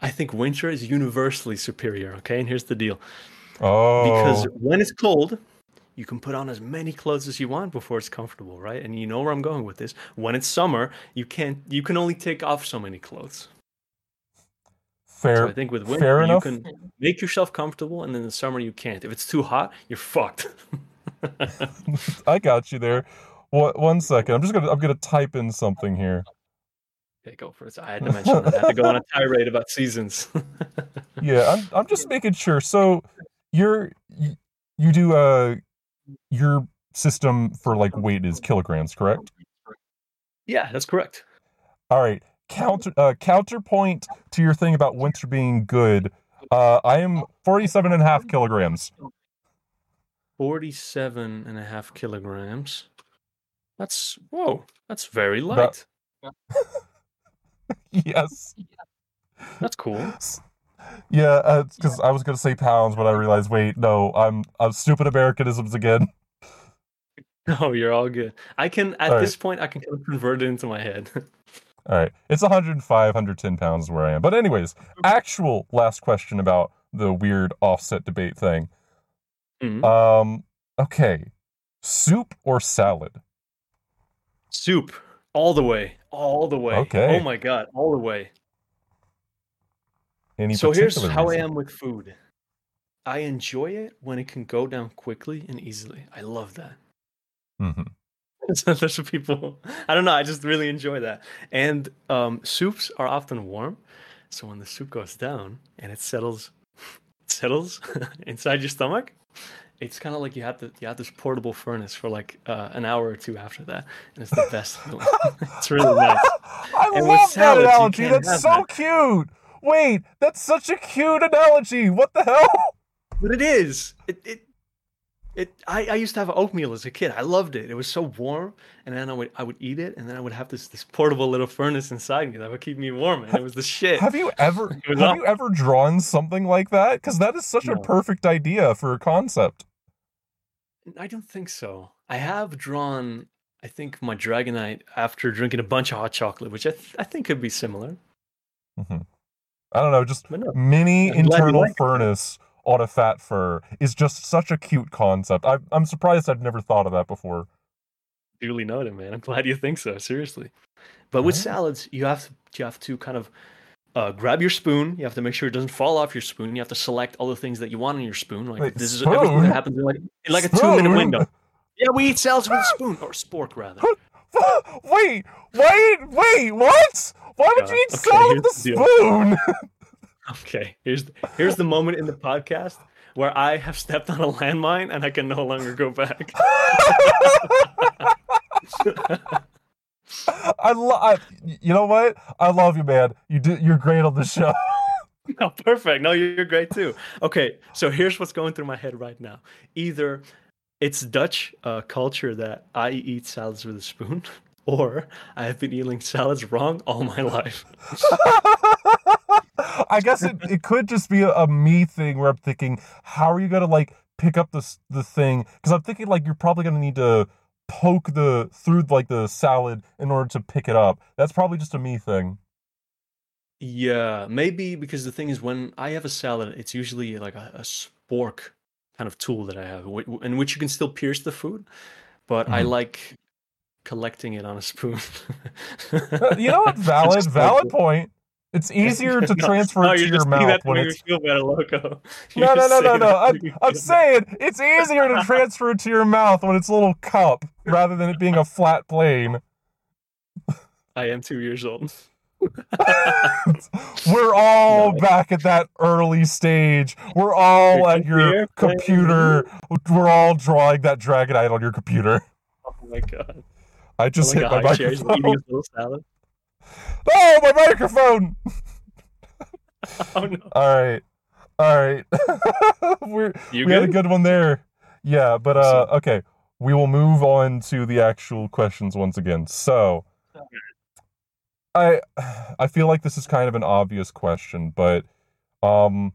I think winter is universally superior. Okay, and here's the deal: Oh, because when it's cold, you can put on as many clothes as you want before it's comfortable, right? And you know where I'm going with this. When it's summer, you can't. You can only take off so many clothes. Fair. So I think with winter, you enough. can make yourself comfortable, and then in the summer you can't. If it's too hot, you're fucked. (laughs) I got you there. What? One second. I'm just gonna. I'm gonna type in something here. Okay, go for it. I had to mention that. I had to go on a (laughs) tirade about seasons. (laughs) Yeah, I'm. I'm just making sure. So, you're you, you do uh your system for like weight is kilograms, correct? yeah, that's correct. All right. Counter uh, counterpoint to your thing about winter being good. Uh, I am 47 and a half kilograms. 47 and a half kilograms. That's, whoa, that's very light. (laughs) Yes. That's cool. Yeah, because uh, I was gonna say pounds, but I realized, wait, no, I'm I'm stupid Americanisms again. (laughs) No, you're all good. I can at all this right. point I can convert it into my head. (laughs) all right, it's 105, 110 pounds where I am. But anyways, actual last question about the weird offset debate thing. Mm-hmm. Um, okay, soup or salad? Soup, all the way, all the way. Okay. Oh my god, all the way. Any so here's reason? how I am with food. I enjoy it when it can go down quickly and easily. I love that. Mm-hmm. (laughs) What people. I don't know. I just really enjoy that. And um, soups are often warm, so when the soup goes down and it settles, it (laughs) settles (laughs) inside your stomach, it's kind of like you have to you have this portable furnace for like uh, an hour or two after that, and it's the best it's really nice. I and love salads, that analogy. That's so that. cute. Wait, that's such a cute analogy. What the hell? But it is. It it it. I, I used to have oatmeal as a kid. I loved it. It was so warm, and then I would I would eat it, and then I would have this this portable little furnace inside me that would keep me warm, and it was the shit. Have you ever (laughs) have awesome. you ever drawn something like that? Because that is such no. a perfect idea for a concept. I don't think so. I have drawn, I think, my Dragonite after drinking a bunch of hot chocolate, which I, th- I think could be similar. Mm-hmm. I don't know, just no. mini internal like furnace it. On a fat fur is just such a cute concept. I, I'm surprised I've never thought of that before. Duly noted, man. I'm glad you think so. Seriously, but with salads, you have to you have to kind of uh, grab your spoon. You have to make sure it doesn't fall off your spoon. You have to select all the things that you want on your spoon. Like Wait, this spoon? is everything that happens in like in like a two minute window. Yeah, we eat salads with a spoon or spork rather. (laughs) Wait, wait, wait, what? Why would you eat okay, salad with a spoon? (laughs) okay, here's here's the moment in the podcast where I have stepped on a landmine and I can no longer go back. (laughs) I love. You know what? I love you, man. You do. You're great on the show. (laughs) no, perfect. No, you're great too. Okay, so here's what's going through my head right now. Either it's Dutch uh, culture that I eat salads with a spoon, (laughs) or I have been eating salads wrong all my life. I guess it, it could just be a, a, me thing where I'm thinking, how are you gonna like pick up this the thing? Because I'm thinking like you're probably gonna need to poke the through like the salad in order to pick it up. That's probably just a me thing. Yeah, maybe because the thing is, when I have a salad, it's usually like a, a spork kind of tool that I have, in which you can still pierce the food. But mm-hmm. I like collecting it on a spoon. you know what? (laughs) Valid, valid point. It's easier to transfer no, to your mouth when it's feel better, loco. (laughs) no, no, no, no, no. I'm, I'm saying it's easier to (laughs) transfer it to your mouth when it's a little cup rather than it being a flat plane. I am two years old. (laughs) We're all no. back at that early stage. We're all at your computer. We're all drawing that Dragonite on your computer. Oh my god! I just oh hit my microphone. Oh, my microphone! (laughs) oh no! All right, all right. (laughs) We good? had a good one there. Yeah, but uh, okay. We will move on to the actual questions once again. So, I I feel like this is kind of an obvious question, but um,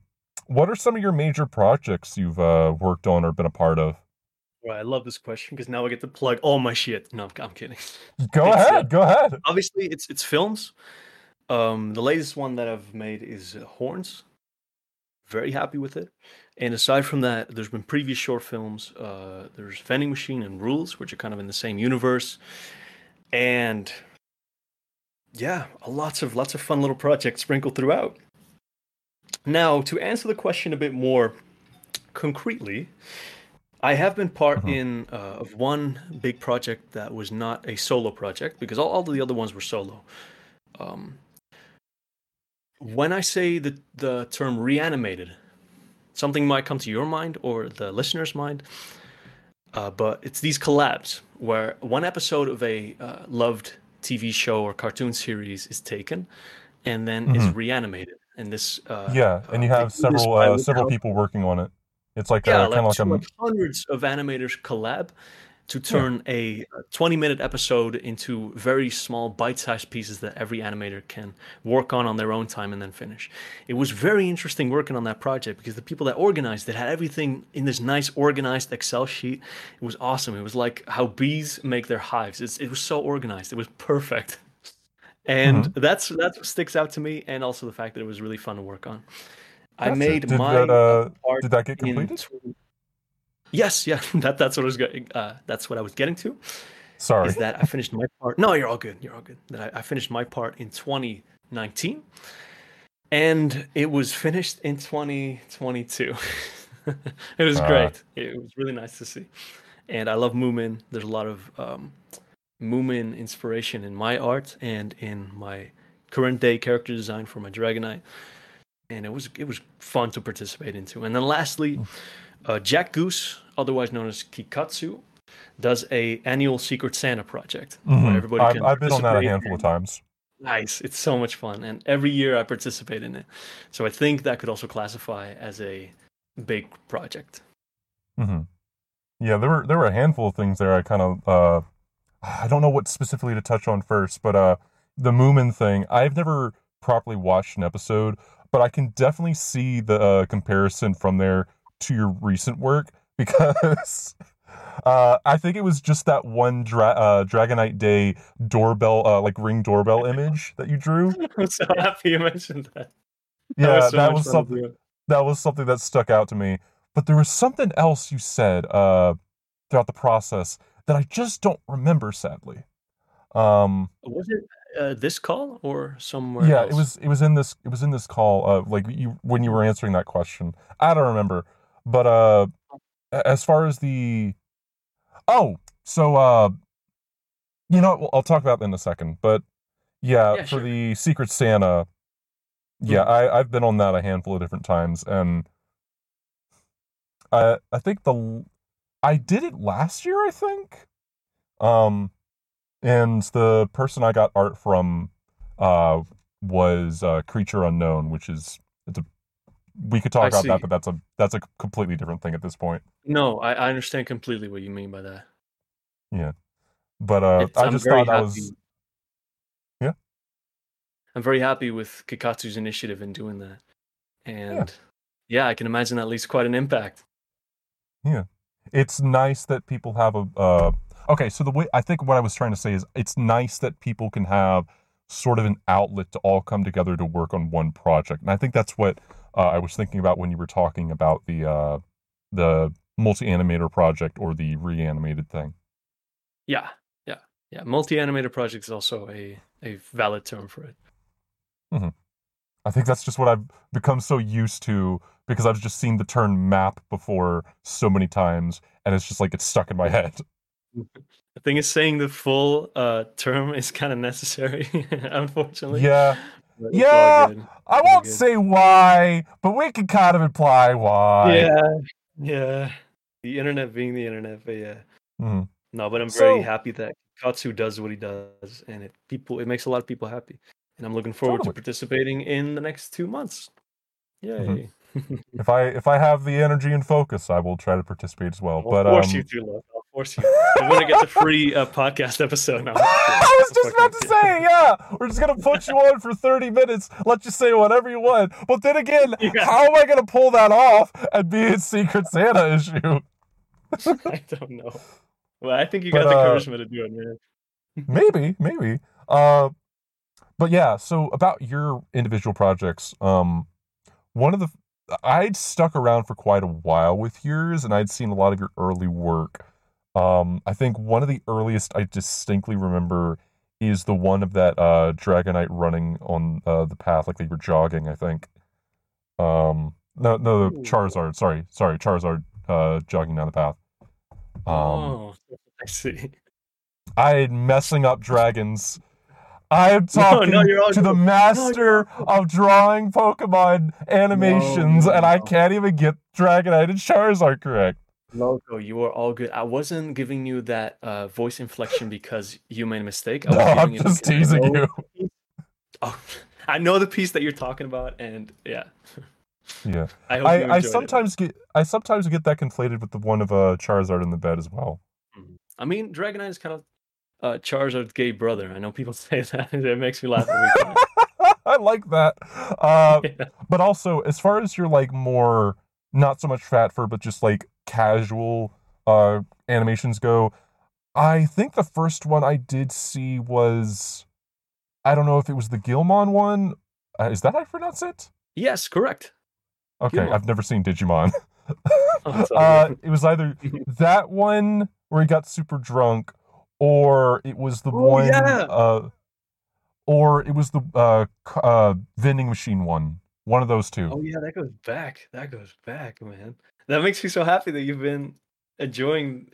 what are some of your major projects you've uh, worked on or been a part of? Well, I love this question because now I get to plug all my shit. No, I'm, kidding. (laughs) Go it's, ahead. Uh, go ahead. Obviously, it's it's films. Um, the latest one that I've made is uh, Horns. Very happy with it. And aside from that, there's been previous short films. Uh, there's Vending Machine and Rules, which are kind of in the same universe. And yeah, lots of lots of fun little projects sprinkled throughout. Now, to answer the question a bit more concretely, I have been part mm-hmm. in uh, of one big project that was not a solo project because all, all the other ones were solo. Um, when I say the the term reanimated, something might come to your mind or the listener's mind. Uh, but it's these collabs where one episode of a uh, loved TV show or cartoon series is taken and then mm-hmm. is reanimated. And this uh, yeah, and you uh, have several uh, several people working on it. It's like yeah, uh, of like, like, a... hundreds of animators collab to turn a 20 minute episode into very small bite-sized pieces that every animator can work on on their own time and then finish. It was very interesting working on that project because the people that organized it had everything in this nice organized excel sheet. It was awesome. It was like how bees make their hives. It's, it was so organized. It was perfect. And Mm-hmm. that's that's what sticks out to me and also the fact that it was really fun to work on i Gotcha. made Did my that, uh, art did that get completed? tw- yes yeah (laughs) that that's what i was getting uh, that's what i was getting to Sorry. is that I finished my part. No, you're all good. You're all good. That I, I finished my part in 2019, and it was finished in 2022. (laughs) it was Ah. great. It was really nice to see, and I love Moomin. There's a lot of um, Moomin inspiration in my art and in my current day character design for my Dragonite, and it was it was fun to participate into. And then lastly, uh, Jack Goose, otherwise known as Kikatsu, does a annual Secret Santa project where Mhm. everybody I've, can I've been on that a handful of times. Nice, it's so much fun, and every year I participate in it. So I think that could also classify as a big project. hmm Yeah, there were there were a handful of things there. I kind of uh, I don't know what specifically to touch on first, but uh, the Moomin thing. I've never properly watched an episode, but I can definitely see the uh, comparison from there to your recent work (laughs) because uh, I think it was just that one dra- uh, Dragonite Day doorbell, uh, like ring doorbell image that you drew. (laughs) I'm so happy you mentioned that. Yeah, so that was something. that was something that stuck out to me. But there was something else you said uh, throughout the process that I just don't remember, sadly. Um, Was it uh, this call or somewhere? yeah, else? it was it was in this it was in this call. Uh, like you when you were answering that question, I don't remember. But uh, as far as the oh, so uh, you know, what, I'll talk about that in a second. But yeah, Yeah, for sure. the Secret Santa, yeah, Mhm. I I've been on that a handful of different times, and I I think the I did it last year, I think. Um, and the person I got art from uh was uh Creature Unknown, which is it's a we could talk I about see. that, but that's a that's a completely different thing at this point. No, I, I understand completely what you mean by that. Yeah, but uh, It's- I just thought that happy- was Yeah. I'm very happy with Kikatsu's initiative in doing that. And yeah, I can imagine that leaves quite an impact. Yeah, it's nice that people have a uh okay so the way i think what i was trying to say is it's nice that people can have sort of an outlet to all come together to work on one project and i think that's what uh, i was thinking about when you were talking about the uh the multi-animator project or the reanimated thing Yeah, yeah, yeah. Multi animator project is also a, a valid term for it. i think that's just what i've become so used to because i've just seen the term map before so many times and it's just like it's stuck in my (laughs) head (laughs) The think is, saying the full uh, term is kind of necessary, (laughs) unfortunately. yeah it's Yeah, i won't say why but we can kind of imply why Yeah, yeah. The internet being the internet, but yeah. Mhm. No, but I'm So- very happy that Katsu does what he does, and it people it makes a lot of people happy, and I'm looking forward Totally. to participating in the next two months. Yay! Mhm. (laughs) if I if I have the energy and focus, I will try to participate as well. I'll But force um, you to, love. Force you. You're gonna get the free uh, podcast episode now. (laughs) I was just about to say, yeah, we're just gonna put you on for thirty minutes, let you say whatever you want. But then again, (laughs) Yeah. how am I gonna pull that off and be a Secret Santa issue? (laughs) I don't know. Well, I think you But, got the uh, charisma to do it, man. maybe, maybe. Uh, but yeah. So about your individual projects, um, one of the I'd stuck around for quite a while with yours, and I'd seen a lot of your early work. Um, I think one of the earliest I distinctly remember is the one of that uh Dragonite running on uh, the path like they were jogging. I think. Um, no, no. Charizard. Sorry, sorry, Charizard. Uh, jogging down the path. Um, oh, (laughs) I see. I'm messing up dragons. I am (laughs) talking no, all to the master of drawing Pokemon animations, No, and I can't even get Dragonite and Charizard correct. Loco, you are all good. I wasn't giving you that uh, voice inflection because you made a mistake. I No, was I'm just teasing you. (laughs) Oh, I know the piece that you're talking about, and yeah, Yeah, I I, I enjoyed it. sometimes get I sometimes get that conflated with the one of uh, Charizard in the bed as well. Mhm. I mean, Dragonite is kind of uh, Charizard's gay brother. I know people (laughs) say that. it makes me laugh every time. (laughs) I like that. Uh, Yeah. but also, as far as your like more not so much fat fur, but just like casual uh animations go, I think the first one I did see was I don't know if it was the Guilmon one. Uh, is that how I pronounce it? Yes, correct. Okay, Guilmon. I've never seen Digimon. (laughs) Oh, uh, it was either (laughs) that one where he got super drunk, or it was the Oh, one, yeah. uh, or it was the uh, uh, vending machine one. One of those two. Oh yeah, that goes back. That goes back, man. That makes me so happy that you've been enjoying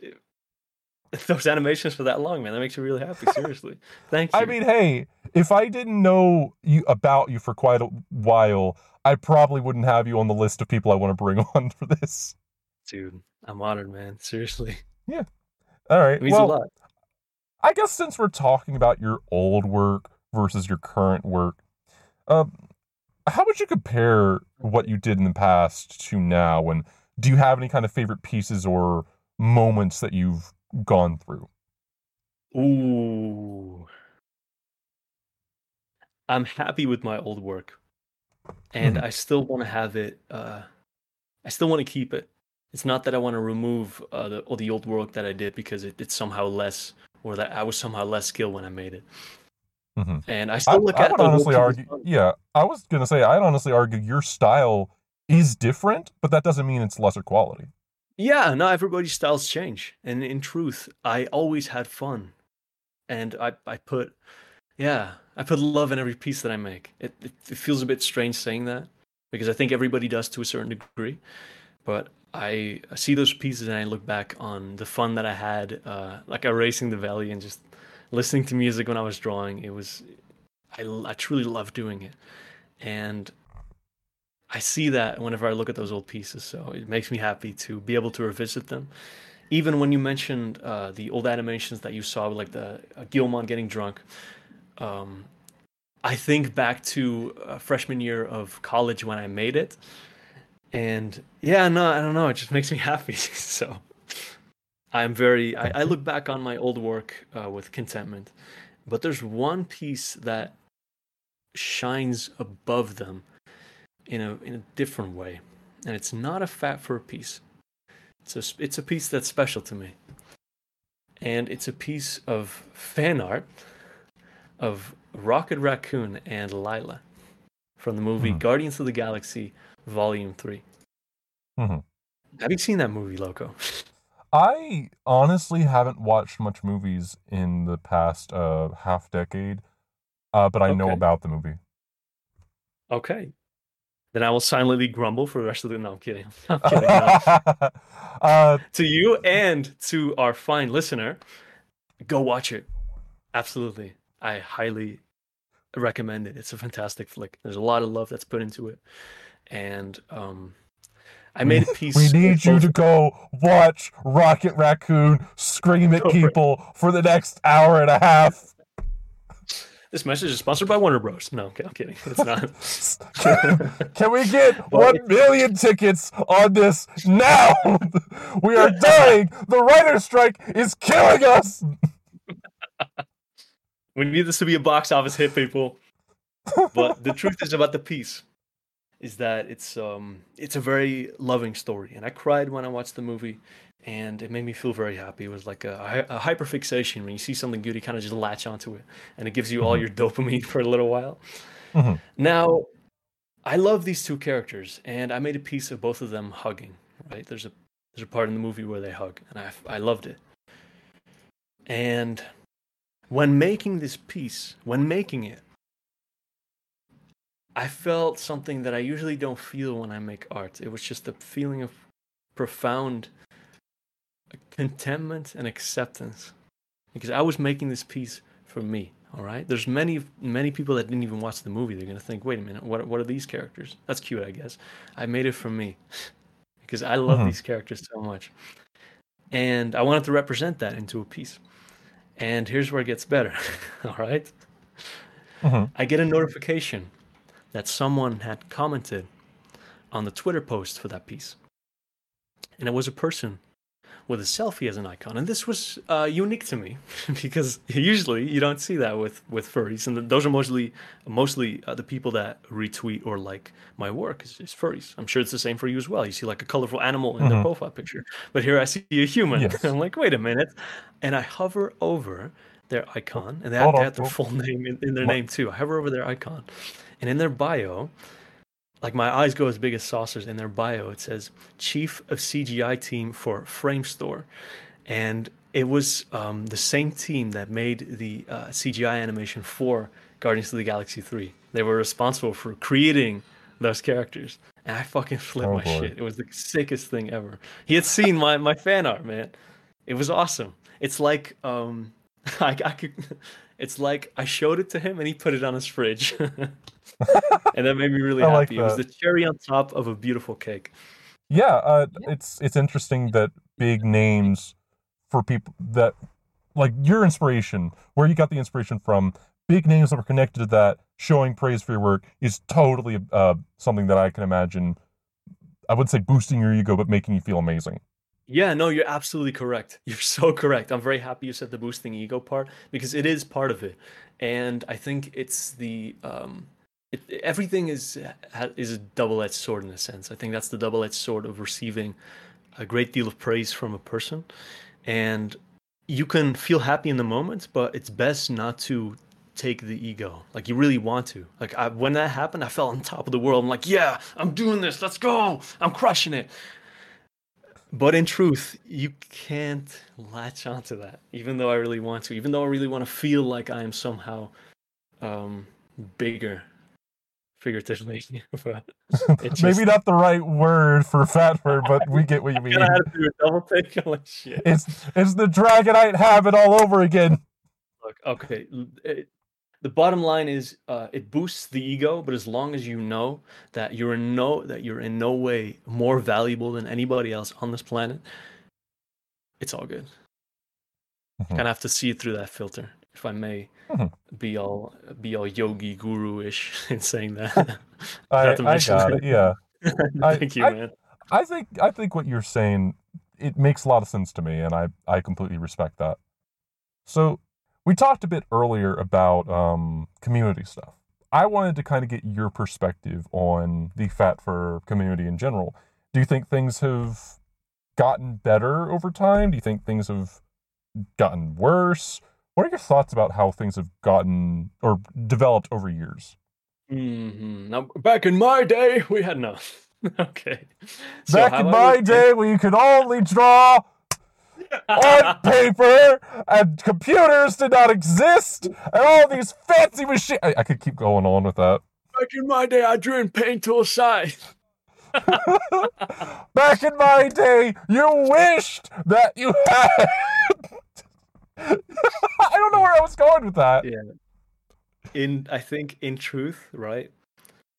those animations for that long, man. That makes me really happy. Seriously, (laughs) thank you. I mean, hey, if I didn't know you about you for quite a while, I probably wouldn't have you on the list of people I want to bring (laughs) on for this. dude, I'm honored, man. Seriously, Yeah. All right. it means well, a lot. I guess since we're talking about your old work versus your current work, um, how would you compare what you did in the past to now? And do you have any kind of favorite pieces or moments that you've gone through? Ooh, I'm happy with my old work, and Mhm. I still want to have it. Uh, I still want to keep it. It's not that I want to remove uh, the, all the old work that I did because it, it's somehow less, or that I was somehow less skilled when I made it. Mhm. And I I, still look I at would the honestly argue, yeah, I was gonna say I'd honestly argue your style is different, but that doesn't mean it's lesser quality. Yeah, no, everybody's styles change. And in truth, I always had fun. And I, I put, yeah, I put love in every piece that I make. It, it, it feels a bit strange saying that because I think everybody does to a certain degree. But I, I see those pieces and I look back on the fun that I had, uh, like erasing the valley and just listening to music when I was drawing. It was, I, I truly love doing it. And I see that whenever I look at those old pieces, so it makes me happy to be able to revisit them. Even when you mentioned uh, the old animations that you saw, like the uh, Guilmon getting drunk, um, I think back to uh, freshman year of college when I made it, and yeah, no, I don't know, it just makes me (laughs) happy. so I'm very, I, I look back on my old work uh, with contentment, but there's one piece that shines above them in a in a different way, and it's not a fat fur piece. It's a it's a piece that's special to me, and it's a piece of fan art of Rocket Raccoon and Lila from the movie Mhm. Guardians of the Galaxy Volume 3 Mhm. Have you seen that movie, Loco? I honestly haven't watched much movies in the past uh, half decade, uh, but I know about the movie. Okay. Then I will silently grumble for the rest of the. No, I'm kidding. (laughs) I'm (laughs) kidding. no. uh, to you and to our fine listener, go watch it. Absolutely. I highly recommend it. It's a fantastic flick. There's a lot of love that's put into it. And um I made a (laughs) piece we need you both- to go watch Rocket Raccoon scream at Go for people for the next hour and a half. This message is sponsored by Warner Bros. No, I'm kidding. It's not. (laughs) Can we get Well, one million tickets on this now? (laughs) we are dying. The writer's strike is killing us. (laughs) we need this to be a box office hit, people. But the truth is about the piece is that it's um it's a very loving story, and I cried when I watched the movie, and it made me feel very happy. It was like a, a hyperfixation when you see something good, you kind of just latch onto it, and it gives you all Mhm. your dopamine (laughs) for a little while. Mhm. Now, I love these two characters, and I made a piece of both of them hugging. Right? There's a there's a part in the movie where they hug, and I I loved it. And when making this piece, when making it, I felt something that I usually don't feel when I make art. It was just a feeling of profound contentment and acceptance because I was making this piece for me. All right. There's many many people that didn't even watch the movie. They're gonna think, wait a minute, what what are these characters? That's cute, I guess. I made it for me (laughs) because I love Mhm. these characters so much, and I wanted to represent that into a piece. And here's where it gets better. (laughs) All right. Mhm. I get a notification that someone had commented on the Twitter post for that piece. And it was a person with a selfie as an icon, and this was uh, unique to me (laughs) because usually you don't see that with with furries, and those are mostly mostly uh, the people that retweet or like my work is, is, furries. I'm sure it's the same for you as well. You see like a colorful animal in mm-hmm. their profile picture, but here I see a human. Yes. (laughs) I'm like, wait a minute, and I hover over their icon, and they have, they their full (laughs) name in, in their what? name too. I hover over their icon, and in their bio like my eyes go as big as saucers in their bio. It says chief of cgi team for framestore and it was um, the same team that made the uh, cgi animation for guardians of the galaxy 3 they were responsible for creating those characters. And i fucking flipped oh, my boy. shit. It was the sickest thing ever. He had seen my, my fan art man. It was awesome. It's like um (laughs) I, I could (laughs) it's like i showed it to him and he put it on his fridge (laughs) and that made me really (laughs) happy. Like it was the cherry on top of a beautiful cake. Yeah, uh, it's it's interesting that big names for people that like your inspiration, where you got the inspiration from, big names that were connected to that, showing praise for your work is totally uh, something that I can imagine. I would say boosting your ego, but making you feel amazing. Yeah, no, you're absolutely correct. (laughs) You're so correct. I'm very happy you said the boosting ego part because it is part of it, and I think it's the um, it, everything is is a double-edged sword in a sense. I think that's the double-edged sword of receiving a great deal of praise from a person, and you can feel happy in the moment, but it's best not to take the ego. Like you really want to. Like I, when that happened, I felt on top of the world. I'm like, yeah, I'm doing this. Let's go. I'm crushing it. But in truth, you can't latch onto that. Even though I really want to. Even though I really want to feel like I am somehow um, bigger figuratively. (laughs) (laughs) just... Maybe not the right word for fat fur, but we get what you (laughs) mean. I do a double take. Like, shit. It's it's the dragonite habit all over again. Look, okay. It, the bottom line is, uh, it boosts the ego, but as long as you know that you're in no that you're in no way more valuable than anybody else on this planet, it's all good. Mm-hmm. Kind of have to see it through that filter if I may mm-hmm. be all be all yogi guru ish (laughs) in saying that. I, (laughs) I got it. Yeah. (laughs) Thank I, you, I, man. I think I think what you're saying it makes a lot of sense to me, and I I completely respect that. So we talked a bit earlier about um, community stuff. I wanted to kind of get your perspective on the fat fur community in general. Do you think things have gotten better over time? Do you think things have gotten worse? What are your thoughts about how things have gotten or developed over years? Mm-hmm. Now, back in my day, we had no. (laughs) okay. So back in my day, we could only draw on (laughs) paper, and computers did not exist, and all these fancy machines. I, I, could keep going on with that. Back in my day, I drew in PaintTool SAI. (laughs) Back in my day, you wished that you had I don't know where I was going with that. Yeah. In I think in truth, right?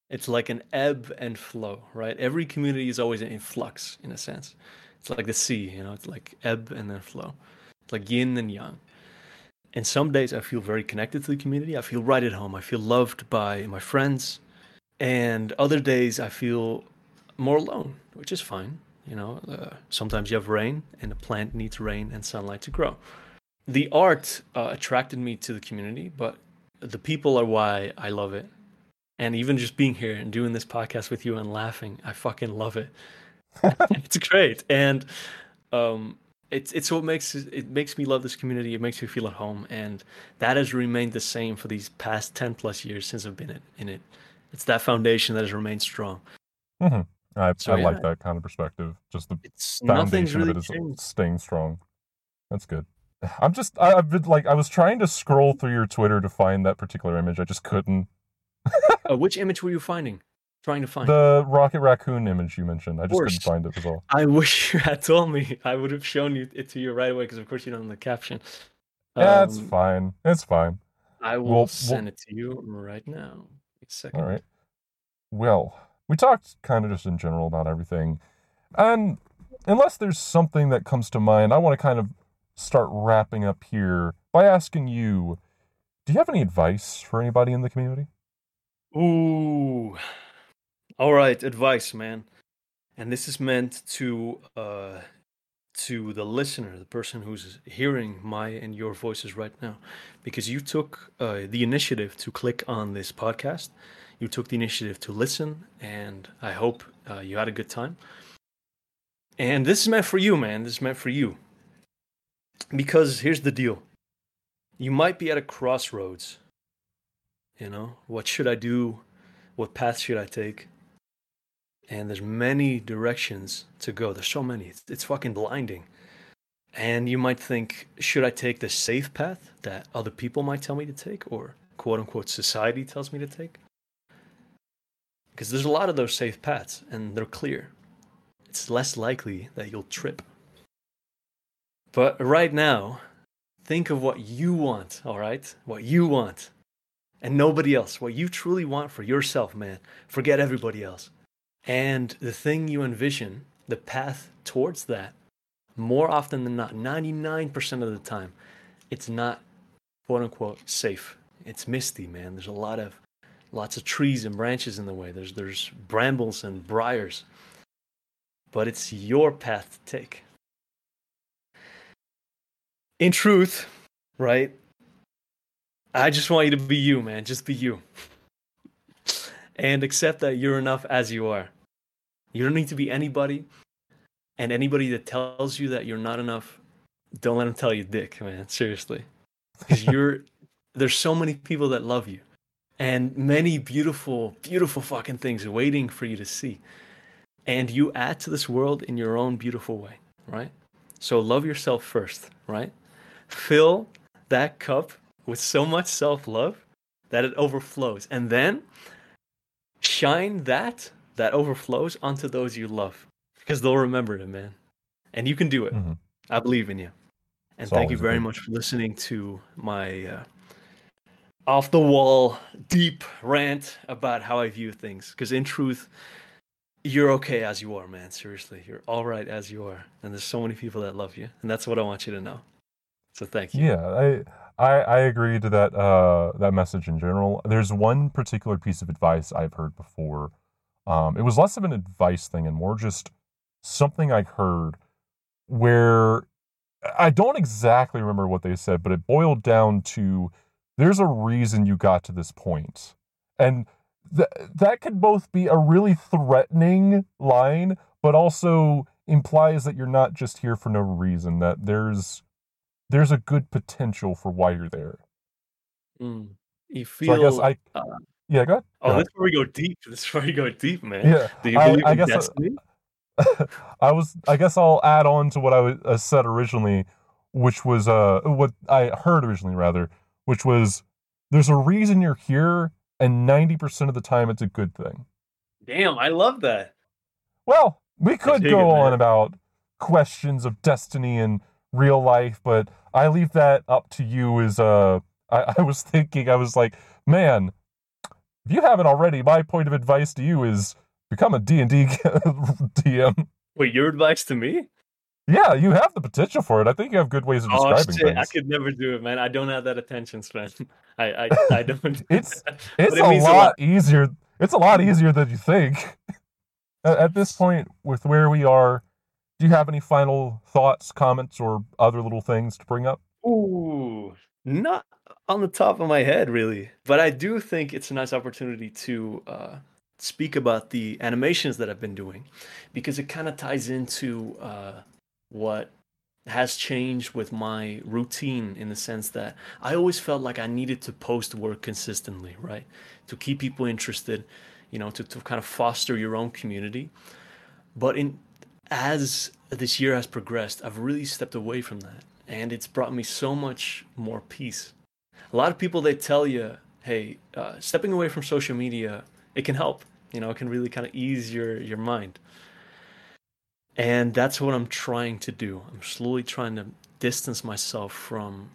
It's like an ebb and flow, right? Every community is always in flux in a sense. It's like the sea, you know, it's like ebb and then flow. It's like yin and yang. And some days I feel very connected to the community. I feel right at home. I feel loved by my friends. And other days I feel more alone, which is fine. You know, uh, sometimes you have rain, and a plant needs rain and sunlight to grow the art uh, attracted me to the community, but the people are why I love it. And even just being here and doing this podcast with you and laughing, I fucking love it. (laughs) it's great, and um, it's it's what makes it makes me love this community. It makes me feel at home, and that has remained the same for these past ten plus years since I've been in it. It's that foundation that has remained strong. Mm-hmm. I, so, I yeah, like that kind of perspective. Just the foundation really of it is changed. staying strong. That's good. I'm just I, have been like I was trying to scroll through your Twitter to find that particular image. I just couldn't. uh, which image were you finding? Trying to find the Rocket Raccoon image you mentioned. I just couldn't find it as well. I wish (laughs) you had told me. I would have shown you it to you right away because of course you don't know the caption. Yeah, um, it's fine. It's fine. I will we'll, send we'll... it to you right now. A second. All right. Well, we talked kind of just in general about everything, and unless there's something that comes to mind, I want to kind of start wrapping up here by asking you do you have any advice for anybody in the community? Ooh. All right, advice, man. And this is meant to uh to the listener, the person who's hearing my and your voices right now, because you took uh, the initiative to click on this podcast. You took the initiative to listen, and I hope uh, you had a good time. And this is meant for you, man. This is meant for you. Because here's the deal you might be at a crossroads. You know, what should I do? What path should I take? And there's many directions to go. There's so many. It's, it's fucking blinding. And you might think, should I take the safe path that other people might tell me to take or quote unquote society tells me to take? Because there's a lot of those safe paths and they're clear. It's less likely that you'll trip. But right now, think of what you want, all right? What you want. And nobody else. What you truly want for yourself, man. Forget everybody else. And the thing you envision, the path towards that, more often than not, 99% of the time, it's not quote unquote safe. It's misty, man. There's a lot of lots of trees and branches in the way. There's there's brambles and briars. But it's your path to take. In truth, right? I just want you to be you, man. Just be you. and accept that you're enough as you are. You don't need to be anybody. And anybody that tells you that you're not enough, don't let them tell you dick, man. Seriously. Because (laughs) you're there's so many people that love you. And many beautiful, beautiful fucking things waiting for you to see. And you add to this world in your own beautiful way, right? So love yourself first, right? Fill that cup with so much self love that it overflows. And then shine that that overflows onto those you love because they'll remember it, man. And you can do it. Mm-hmm. I believe in you. And it's thank you very much for listening to my uh, off the wall, deep rant about how I view things. Because in truth, you're okay as you are, man. Seriously, you're all right as you are. And there's so many people that love you. And that's what I want you to know. So thank you. Yeah, I. I, I agree to that uh, that message in general. There's one particular piece of advice I've heard before um, it was less of an advice thing and more just something I heard where I don't exactly remember what they said, but it boiled down to there's a reason you got to this point. And th- that could both be a really threatening line, but also implies that you're not just here for no reason, that there's there's a good potential for why you're there. Mm. You feel so I guess I uh, yeah, go ahead. Oh, go this is where we go deep. This is where we go deep, man. Yeah, do you believe I, I in guess uh, destiny? I, (laughs) I was. I guess I'll add on to what I was, uh, said originally, which was uh what I heard originally rather, which was there's a reason you're here, and ninety percent of the time it's a good thing. Damn, I love that. Well, we could go on about questions of destiny and real life, but I leave that up to you. As uh, I, I was thinking, I was like, man, if you haven't already, my point of advice to you is become a D&D DM. (laughs) Wait, your advice to me? Yeah, you have the potential for it. I think you have good ways of oh, describing shit. things. I could never do it, man. I don't have that attention span. (laughs) I I, (laughs) I don't. it's it's it a, lot a, lot easier. It's a lot easier than you think. at, at this point, with where we are, do you have any final thoughts, comments, or other little things to bring up? Ooh, not on the top of my head, really. But I do think it's a nice opportunity to uh, speak about the animations that I've been doing because it kind of ties into uh, what has changed with my routine in the sense that I always felt like I needed to post work consistently, right? To keep people interested, you know, to, to kind of foster your own community. But in as this year has progressed, I've really stepped away from that. And it's brought me so much more peace a lot of people they tell you, hey, uh, stepping away from social media, it can help. You know, it can really kind of ease your your mind. And that's what I'm trying to do. I'm slowly trying to distance myself from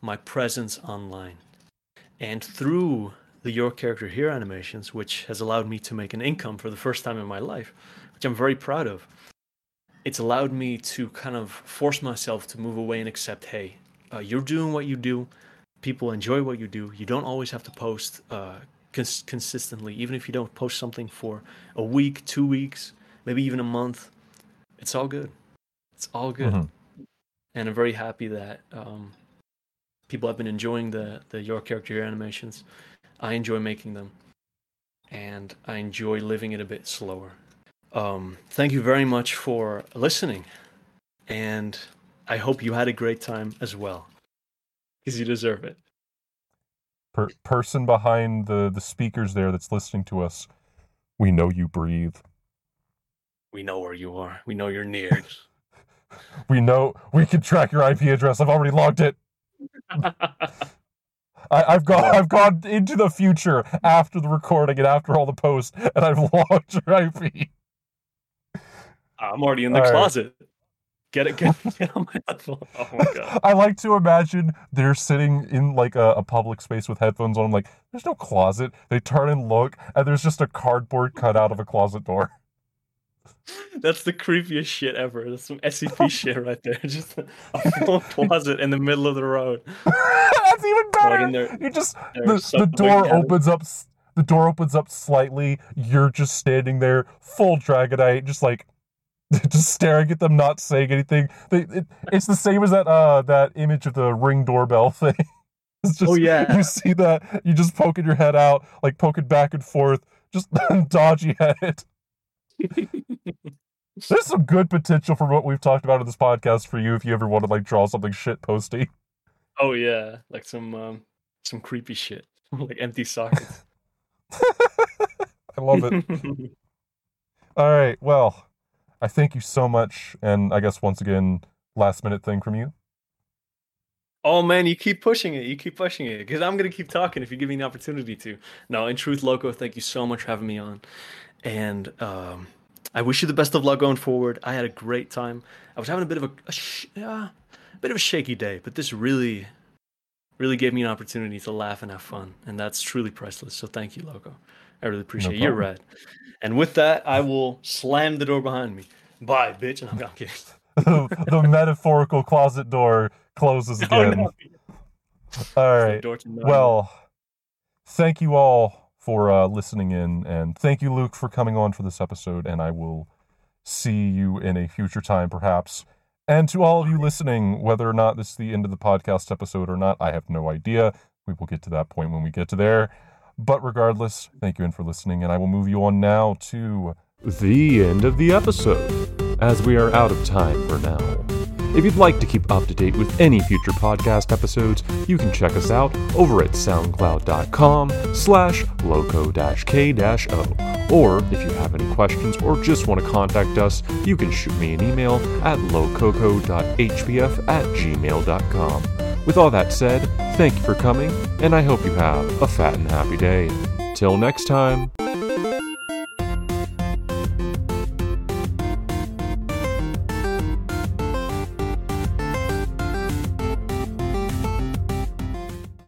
my presence online. And through the Your Character Here animations, which has allowed me to make an income for the first time in my life, which I'm very proud of, it's allowed me to kind of force myself to move away and accept hey, uh, you're doing what you do people enjoy what you do. You don't always have to post uh, cons- consistently, even if you don't post something for a week, two weeks, maybe even a month. It's all good. It's all good. Mm-hmm. And I'm very happy that um, people have been enjoying the the your character your animations. I enjoy making them, and I enjoy living it a bit slower. Um, thank you very much for listening, and I hope you had a great time as well, because you deserve it. Per- person behind the the speakers there that's listening to us, we know you breathe. We know where you are. We know you're near. (laughs) (laughs) we know we can track your IP address. I've already logged it. (laughs) I, have gone I've gone into the future after the recording and after all the posts, and I've logged your IP. I'm already in the all closet. Right. Get it, get, get on my. Oh my god. (laughs) I like to imagine they're sitting in like a, a, public space with headphones on. Like, there's no closet. They turn and look, and there's just a cardboard cut out of a closet door. (laughs) That's the creepiest shit ever. That's some SCP (laughs) shit right there. Just a, full closet in the middle of the road. That's even better. There, you just the, the door opens up. The door opens up slightly. You're just standing there, full Dragonite, just like (laughs) just staring at them, not saying anything. They, it, it's the same as that uh that image of the ring doorbell (laughs) thing. It's just, oh yeah, you see that you just poking your head out, like poking back and forth, just (laughs) dodgy head. There's some good potential for what we've talked about in this podcast for you if you ever want to like draw something shit posty. Oh yeah, like some um, some creepy shit, like empty sockets. I love it. All right, well, I thank you so much, and I guess once again, last minute thing from you. Oh man, you keep pushing it. You keep pushing it because I'm gonna keep talking if you give me an opportunity to. No, in truth, Loco, thank you so much for having me on, and um, I wish you the best of luck going forward. I had a great time. I was having a bit of a, a, sh- uh, a bit of a shaky day, but this really, really gave me an opportunity to laugh and have fun, and that's truly priceless. So thank you, Loco. I really appreciate no you. You're rad. And with that, I will slam the door behind me. Bye, bitch. And I'm, I'm kidding. (laughs) the metaphorical closet door closes (laughs) again. Oh, no. All right. Well, thank you all for uh, listening in, and thank you, Luke, for coming on for this episode. And I will see you in a future time, perhaps. And to all of you listening, whether or not this is the end of the podcast episode or not, I have no idea. We will get to that point when we get to there. But regardless, thank you in for listening, and I will move you on now to the end of the episode, as we are out of time for now. If you'd like to keep up to date with any future podcast episodes, you can check us out over at soundcloud.com slash loco-k-o. Or if you have any questions or just want to contact us, you can shoot me an email at lokoko.hpf at gmail.com. With all that said, thank you for coming, and I hope you have a fat and happy day. Till next time.